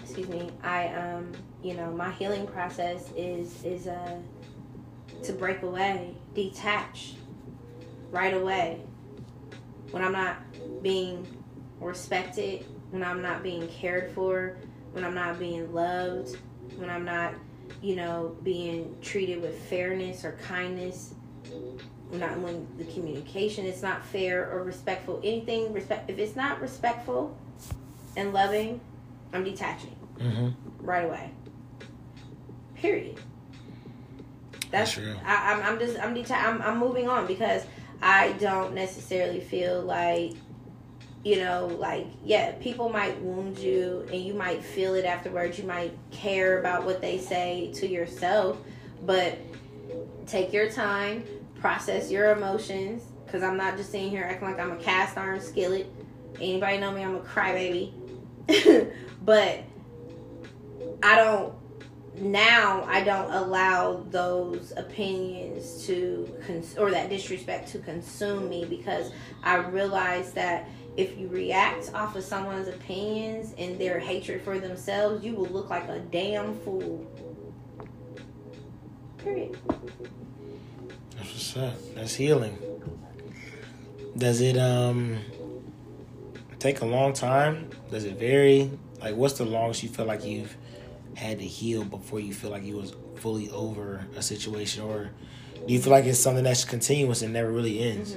excuse me, I um, you know, my healing process is is uh to break away, detach right away. When I'm not being respected, when I'm not being cared for, when I'm not being loved, when I'm not, you know, being treated with fairness or kindness, not when the communication is not fair or respectful. Anything respect if it's not respectful and loving, I'm detaching Mm-hmm. right away. Period. That's That's, true. I, I'm, I'm just I'm, deta- I'm I'm moving on because I don't necessarily feel like you know like yeah people might wound you and you might feel it afterwards you might care about what they say to yourself but take your time process your emotions because i'm not just sitting here acting like i'm a cast iron skillet anybody know me i'm a crybaby (laughs) but i don't now I don't allow those opinions to cons- or that disrespect to consume me because I realize that if you react off of someone's opinions and their hatred for themselves, you will look like a damn fool. Period. That's. Healing. Does it um take a long time? Does it vary? Like, what's the longest you feel like you've had to heal before you feel like you was fully over a situation, or do you feel like it's something that's continuous and never really ends?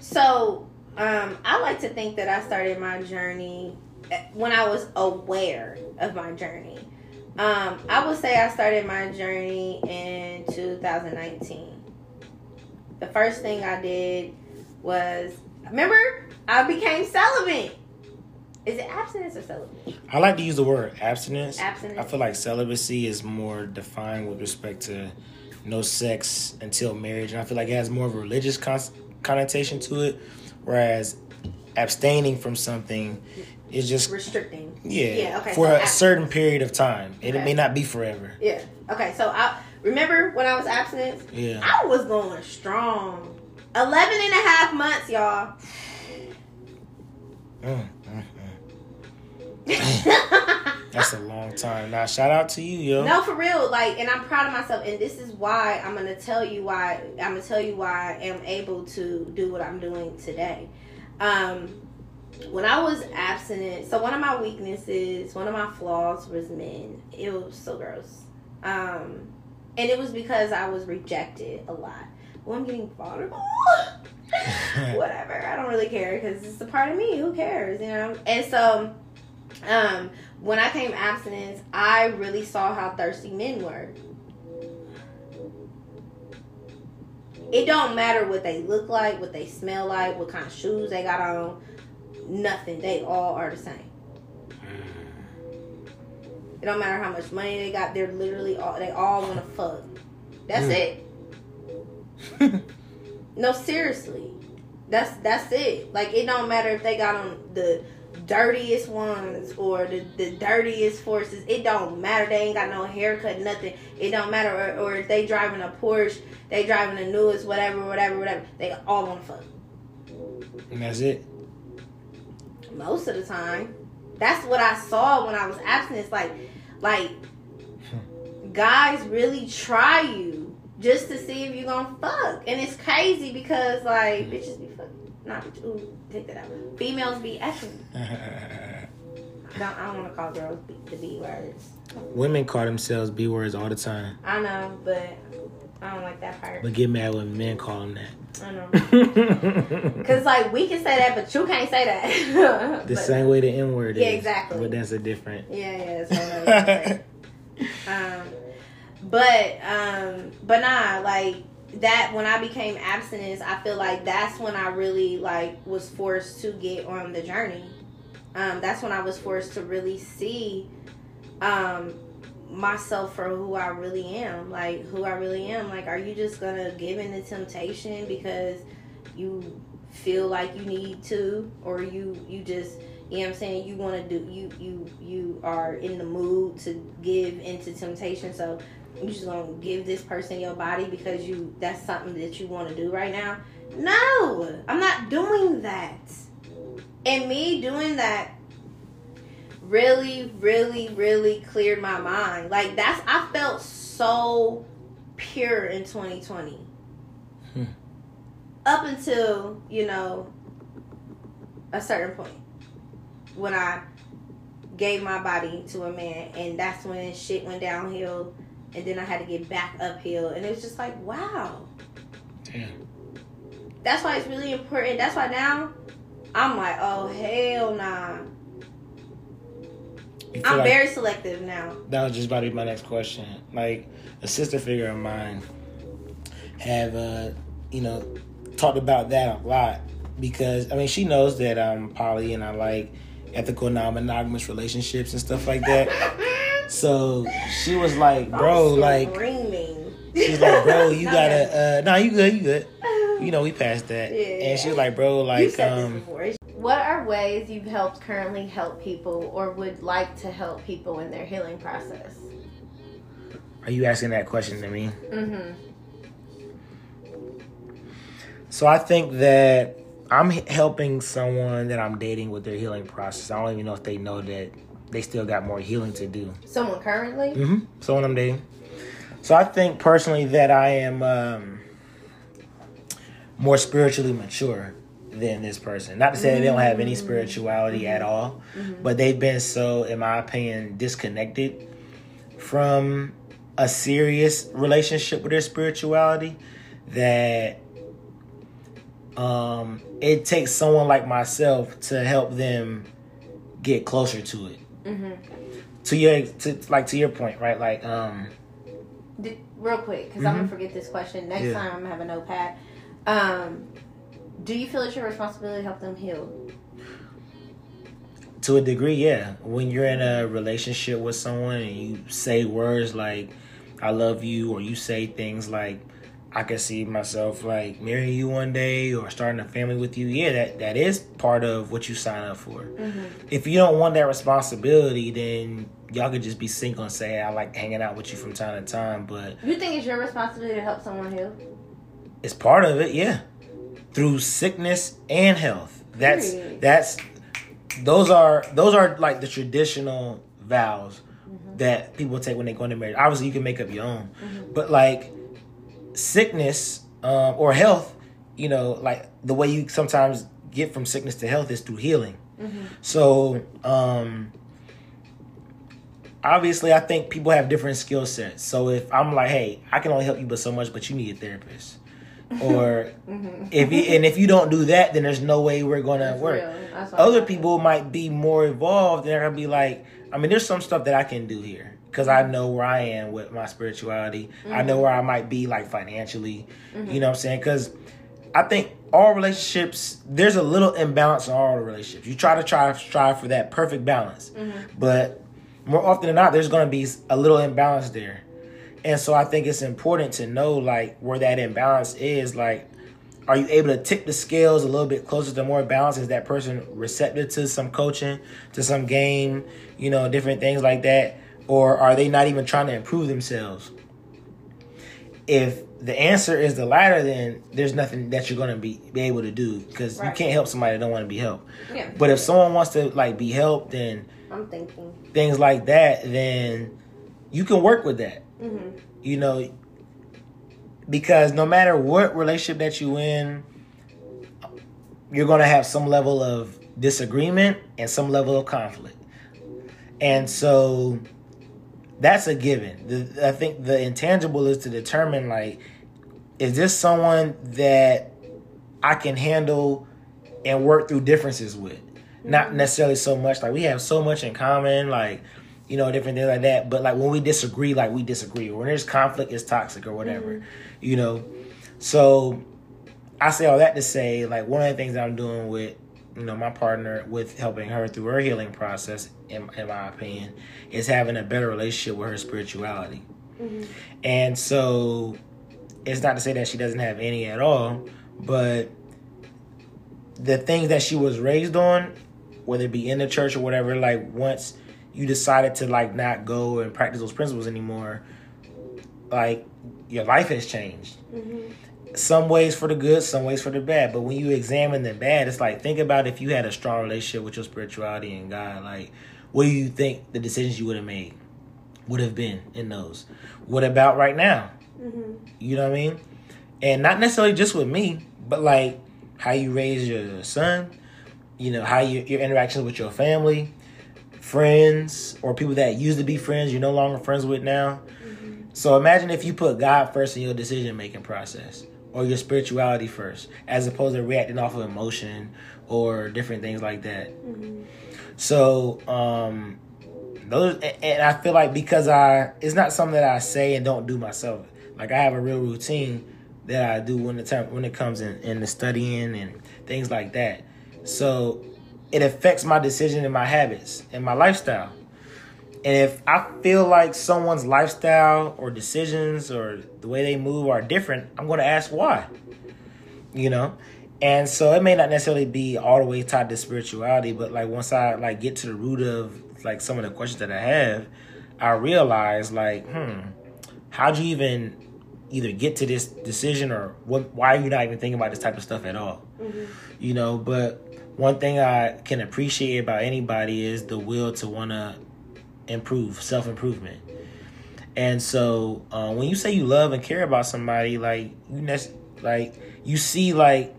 So, um, I like to think that I started my journey eh, when I was aware of my journey. Um, I would say I started my journey in 2019. The first thing I did was, remember, I became celibate. Is it abstinence or celibate? I like to use the word abstinence. Abstinence. I feel like celibacy is more defined with respect to no sex until marriage, and I feel like it has more of a religious con- connotation to it, whereas abstaining from something is just Restricting. yeah, Yeah, okay, for so a certain period of time. It Okay. may not be forever. Yeah. Okay, so I remember when I was abstinent, Yeah, I was going strong. 11 and a half months, y'all. Mm, mm, mm. (laughs) that's a long time. Now, shout out to you, yo. no, for real. Like, and I'm proud of myself. And this is why I'm gonna tell you why I'm gonna tell you why I am able to do what I'm doing today. Um, when I was abstinent, so one of my weaknesses, one of my flaws was men. It was so gross. Um, and it was because I was rejected a lot. Well, I'm getting vulnerable. (laughs) Whatever. I don't really care because it's a part of me. Who cares, you know? And so, um, when I came abstinence, I really saw how thirsty men were. It don't matter what they look like, what they smell like, what kind of shoes they got on. Nothing. They all are the same. It don't matter how much money they got. They're literally all. They all want to fuck. That's Mm. it. (laughs) No, seriously. That's that's it. Like it don't matter if they got on the dirtiest ones or the, the dirtiest forces. It don't matter. They ain't got no haircut, nothing. It don't matter. Or, or if they driving a Porsche, they driving the newest, whatever, whatever, whatever. They all want to fuck. and that's it. Most of the time. That's what I saw when I was absent. It's like like guys really try you just to see if you're gonna fuck. And it's crazy because like mm-hmm. bitches be fucking not bitch ooh, take that out. Females be effing. (laughs) Don't, I don't wanna call girls B, the B words. Women call themselves B words all the time, I know, but I don't like that part. but get mad when men call them I know. (laughs) Cause like we can say that, but you can't say that. (laughs) the But- same way the N word is. Yeah, exactly. But that's a different. Yeah, yeah. That's what I was gonna say. um, but um, but nah, like that when I became abstinence, I feel like that's when I really like was forced to get on the journey. Um, that's when I was forced to really see um, myself for who I really am. Like who I really am. Like, are you just gonna give in to temptation because you feel like you need to, or you you just you know what I'm saying you want to do you you you are in the mood to give into temptation, so you just gonna give this person your body because you that's something that you want to do right now. No, I'm not doing that. And me doing that really, really, really cleared my mind. Like that's I felt so pure in 2020. Hmm. Up until, you know, a certain point when I gave my body to a man and that's when shit went downhill and then I had to get back uphill and it was just like, wow. Damn. That's why it's really important. That's why now I'm like, oh hell nah. I'm like very selective now. That was just about to be my next question. Like a sister figure of mine have uh, you know, talked about that a lot because I mean she knows that I'm poly and I like ethical non-monogamous relationships and stuff like that. (laughs) so she was like, "Bro, like." She's like, "Bro, (laughs) you gotta." Uh, nah, you good, you good. You know, we passed that. Yeah. And she was like, "Bro, like, um." What are ways you've helped currently help people or would like to help people in their healing process? Are you asking that question to me? Mm-hmm. So I think that I'm helping someone that I'm dating with their healing process. I don't even know if they know that they still got more healing to do. Someone currently? Mm-hmm. Someone I'm dating. So I think personally that I am um, more spiritually mature than this person. Not to say mm-hmm. they don't have any spirituality at all, mm-hmm. but they've been so, in my opinion, disconnected from a serious relationship with their spirituality that um, it takes someone like myself to help them get closer to it. Mm-hmm. To your, to like to your point, right? Like, um, real quick, because mm-hmm. I'm gonna forget this question next yeah. time. I'm gonna have a notepad. Um, do you feel it's your responsibility to help them heal? To a degree, yeah. When you're in a relationship with someone and you say words like "I love you" or you say things like I could see myself like marrying you one day or starting a family with you. Yeah, that that is part of what you sign up for. Mm-hmm. If you don't want that responsibility, then y'all could just be single and say, "I like hanging out with you from time to time." But you think it's your responsibility to help someone heal? It's part of it, yeah. Through sickness and health. That's Period. that's those are those are like the traditional vows mm-hmm. that people take when they go into marriage. Obviously, you can make up your own, mm-hmm. but like sickness um, or health, you know, like the way you sometimes get from sickness to health is through healing. Mm-hmm. So, um, obviously, I think people have different skill sets. So if I'm like, hey, I can only help you but so much, but you need a therapist. Or mm-hmm. if you, and if you don't do that, then there's no way we're gonna That's work. Other people might be more involved, and they're gonna be like, I mean, there's some stuff that I can do here because I know where I am with my spirituality. Mm-hmm. I know mm-hmm. where I might be like financially. Mm-hmm. You know what I'm saying? Because I think all relationships, there's a little imbalance in all the relationships. You try to try to strive for that perfect balance, mm-hmm. but more often than not, there's to be a little imbalance there. And so I think it's important to know like where that imbalance is. Like, are you able to tip the scales a little bit closer to more balance? Is that person receptive to some coaching, to some game, you know, different things like that? or are they not even trying to improve themselves? If the answer is the latter, then there's nothing that you're going to be, be able to do because right. you can't help somebody that don't want to be helped. Yeah. But if someone wants to like be helped and I'm thinking things like that, then you can work with that. Mm-hmm. You know, because no matter what relationship that you in, you're going to have some level of disagreement and some level of conflict. And so that's a given. The, I think the intangible is to determine like, is this someone that I can handle and work through differences with? Not necessarily so much like we have so much in common, like you know, different things like that. But like when we disagree, like we disagree, or when there's conflict, it's toxic or whatever, mm-hmm. you know. So I say all that to say, like, one of the things I'm doing with, you know, my partner with helping her through her healing process, in, in my opinion, is having a better relationship with her spirituality. Mm-hmm. And so it's not to say that she doesn't have any at all, but the things that she was raised on, whether it be in the church or whatever, like once you decided to like not go and practice those principles anymore, like your life has changed. Mm-hmm some ways for the good, some ways for the bad. But when you examine the bad, it's like think about if you had a strong relationship with your spirituality and God, like what do you think the decisions you would have made would have been in those? What about right now? Mm-hmm. You know what I mean? And not necessarily just with me, but like how you raise your son, you know, how you, your interactions with your family, friends, or people that used to be friends you're no longer friends with now. Mm-hmm. So imagine if you put God first in your decision making process or your spirituality first, as opposed to reacting off of emotion or different things like that. Mm-hmm. So, um, those, and I feel like because I, it's not something that I say and don't do myself. Like I have a real routine that I do when the time when it comes in, in the studying and things like that. So it affects my decision and my habits and my lifestyle. And if I feel like someone's lifestyle or decisions or the way they move are different, I'm going to ask why. You know? And so it may not necessarily be all the way tied to spirituality, but like once I like get to the root of like some of the questions that I have, I realize like, hmm, how'd you even either get to this decision or what why are you not even thinking about this type of stuff at all? Mm-hmm. You know, but one thing I can appreciate about anybody is the will to want to improve, self improvement. And so uh, when you say you love and care about somebody, like you ne- like you see like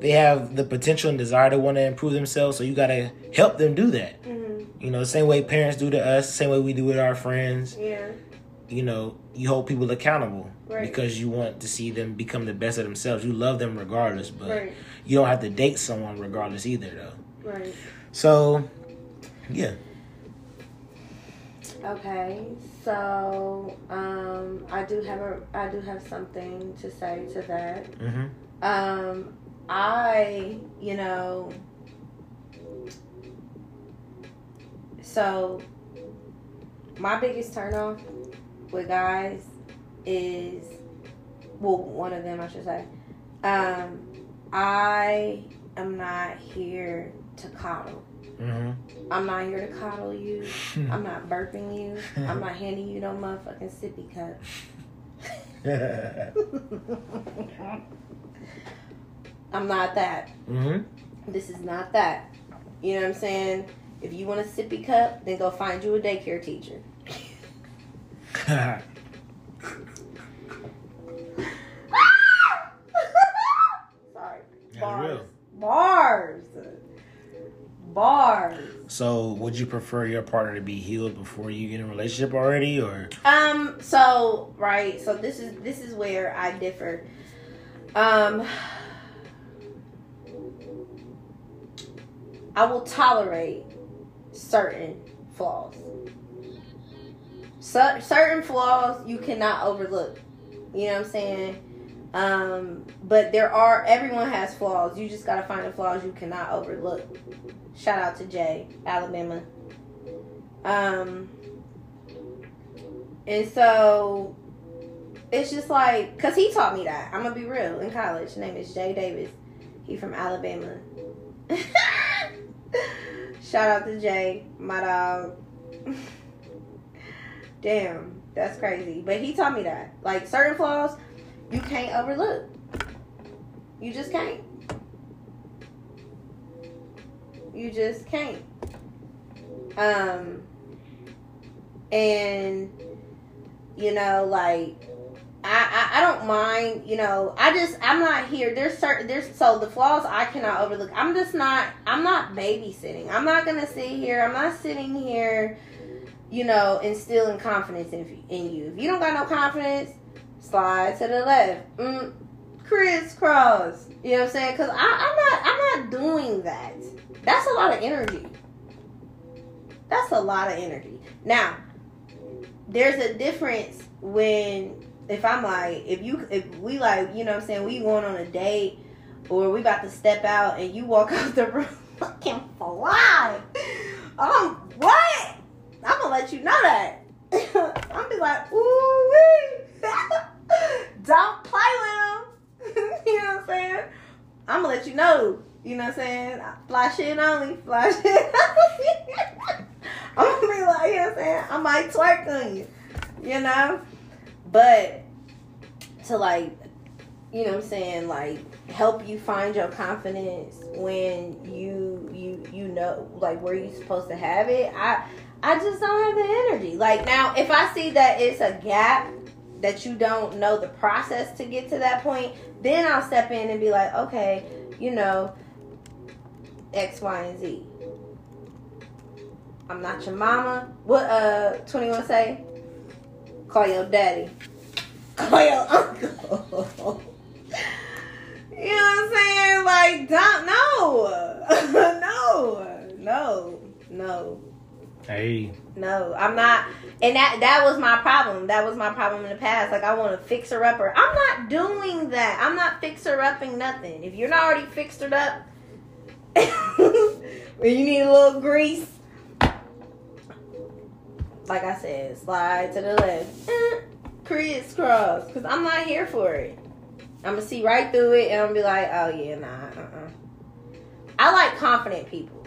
they have the potential and desire to want to improve themselves, so you gotta help them do that. Mm-hmm. You know, the same way parents do to us, same way we do with our friends. Yeah. You know, you hold people accountable right. because you want to see them become the best of themselves. You love them regardless, but right. you don't have to date someone regardless either, though. Right. So, yeah. Okay, so um, I do have a I do have something to say to that. Mm-hmm. Um, I you know so my biggest turnoff with guys is well one of them I should say. Um, I am not here to coddle. Mm-hmm. I'm not here to coddle you. (laughs) I'm not burping you. I'm not handing you no motherfucking sippy cup. (laughs) I'm not that. Mm-hmm. This is not that. You know what I'm saying? If you want a sippy cup, then go find you a daycare teacher. (laughs) Sorry. Bars. Bars bars. So, would you prefer your partner to be healed before you get in a relationship already, or? Um. So right. So this is this is where I differ. Um. I will tolerate certain flaws. Certain flaws you cannot overlook. You know what I'm saying? Um, but there are everyone has flaws. You just gotta find the flaws you cannot overlook. Shout out to Jay, Alabama. Um, and so it's just like, cause he taught me that. I'm gonna be real. In college, His name is Jay Davis. He from Alabama. (laughs) Shout out to Jay, my dog. (laughs) Damn, that's crazy. But he taught me that. Like certain flaws, you can't overlook. You just can't. You just can't. Um, and you know, like I, I, I don't mind, you know, I just I'm not here. There's certain there's so the flaws I cannot overlook. I'm just not I'm not babysitting. I'm not gonna sit here. I'm not sitting here, you know, instilling confidence in in you. If you don't got no confidence, slide to the left. Mm, crisscross. You know what I'm saying? Because I'm not I'm not doing that. That's a lot of energy. That's a lot of energy. Now, there's a difference when if I'm like, if you, if we like, you know what I'm saying, we going on a date or we about to step out and you walk (laughs) out the room fucking fly. Um, what? I'm gonna let you know that. (laughs) I'm be like, ooh wee. (laughs) Don't play with him. (laughs) you know what I'm saying? I'm gonna let you know. You know what I'm saying? Fly shit only. Fly shit I'm gonna be like, you know what I'm saying? I might twerk on you. You know? But to like, you know what I'm saying, like help you find your confidence when you you you know like where you supposed to have it. I I just don't have the energy. Like now if I see that it's a gap that you don't know the process to get to that point, then I'll step in and be like, okay, you know, X, Y, and Z. I'm not your mama. What uh 21 say? Call your daddy. Call your uncle. (laughs) you know what I'm saying? Like, don't no. (laughs) no. No. No. Hey. No, I'm not. And that that was my problem. That was my problem in the past. Like I want to fix her upper. I'm not doing that. I'm not fixer upping nothing. If you're not already fixed her up, (laughs) when you need a little grease, like I said, slide to the left, eh, crisscross. Cause I'm not here for it. I'm gonna see right through it, and I'm gonna be like, oh yeah, nah, uh-uh. I like confident people.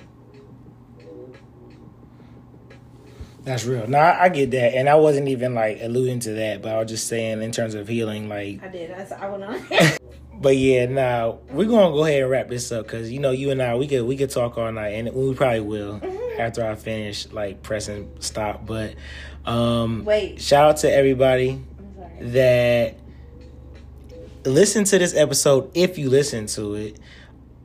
That's real. No, I, I, get that, and I wasn't even like alluding to that, but I was just saying in terms of healing, like I did. I, I went on. (laughs) (laughs) but yeah, now we're gonna go ahead and wrap this up because you know you and I we could we could talk all night, and we probably will mm-hmm. after I finish like pressing stop. But um wait, shout out to everybody that listen to this episode if you listen to it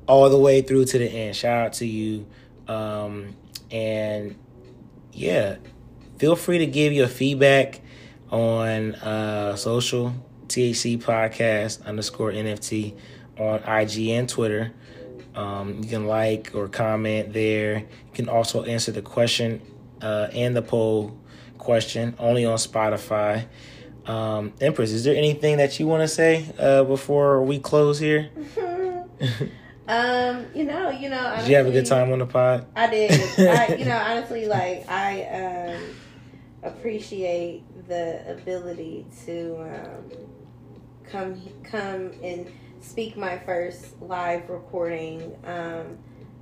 all the way through to the end. Shout out to you, um, and yeah, feel free to give your feedback on uh, social THC podcast underscore NFT on IG and Twitter. Um, you can like or comment there. You can also answer the question uh, and the poll question only on Spotify. Um, Empress, is there anything that you want to say uh, before we close here? (laughs) Um, you know, you know. Honestly, did you have a good time on the pod? I did. I, (laughs) you know, honestly, like I um, appreciate the ability to um, come come and speak my first live recording. Um,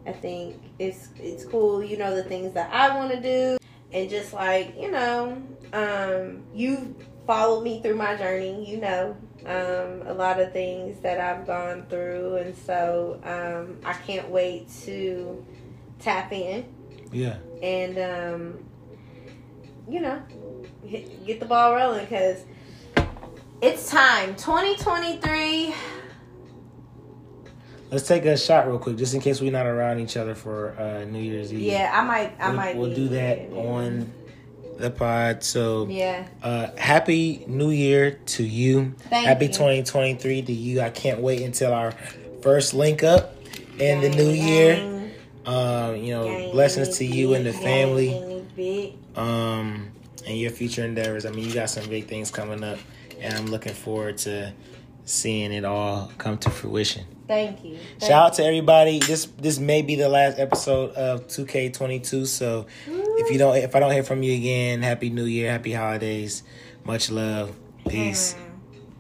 I think it's it's cool. You know the things that I want to do, and just like you know, um, you followed me through my journey. You know, um, a lot of things that I've gone through, and so um, I can't wait to tap in. Yeah. And um, you know, hit, get the ball rolling because it's time. 2023. Let's take a shot real quick, just in case we're not around each other for uh, New Year's Eve. Yeah, I might. I we'll, might. We'll do that on the pod. So yeah. Uh, happy New Year to you. Thank happy you. 2023 to you. I can't wait until our first link up in the new year. Um, you know, blessings to you and the family. Um, and your future endeavors. I mean, you got some big things coming up, and I'm looking forward to seeing it all come to fruition. Thank you. Thank Shout out to everybody. This this may be the last episode of 2K22. So if you don't if I don't hear from you again, happy new year, happy holidays. Much love. Peace. Mm.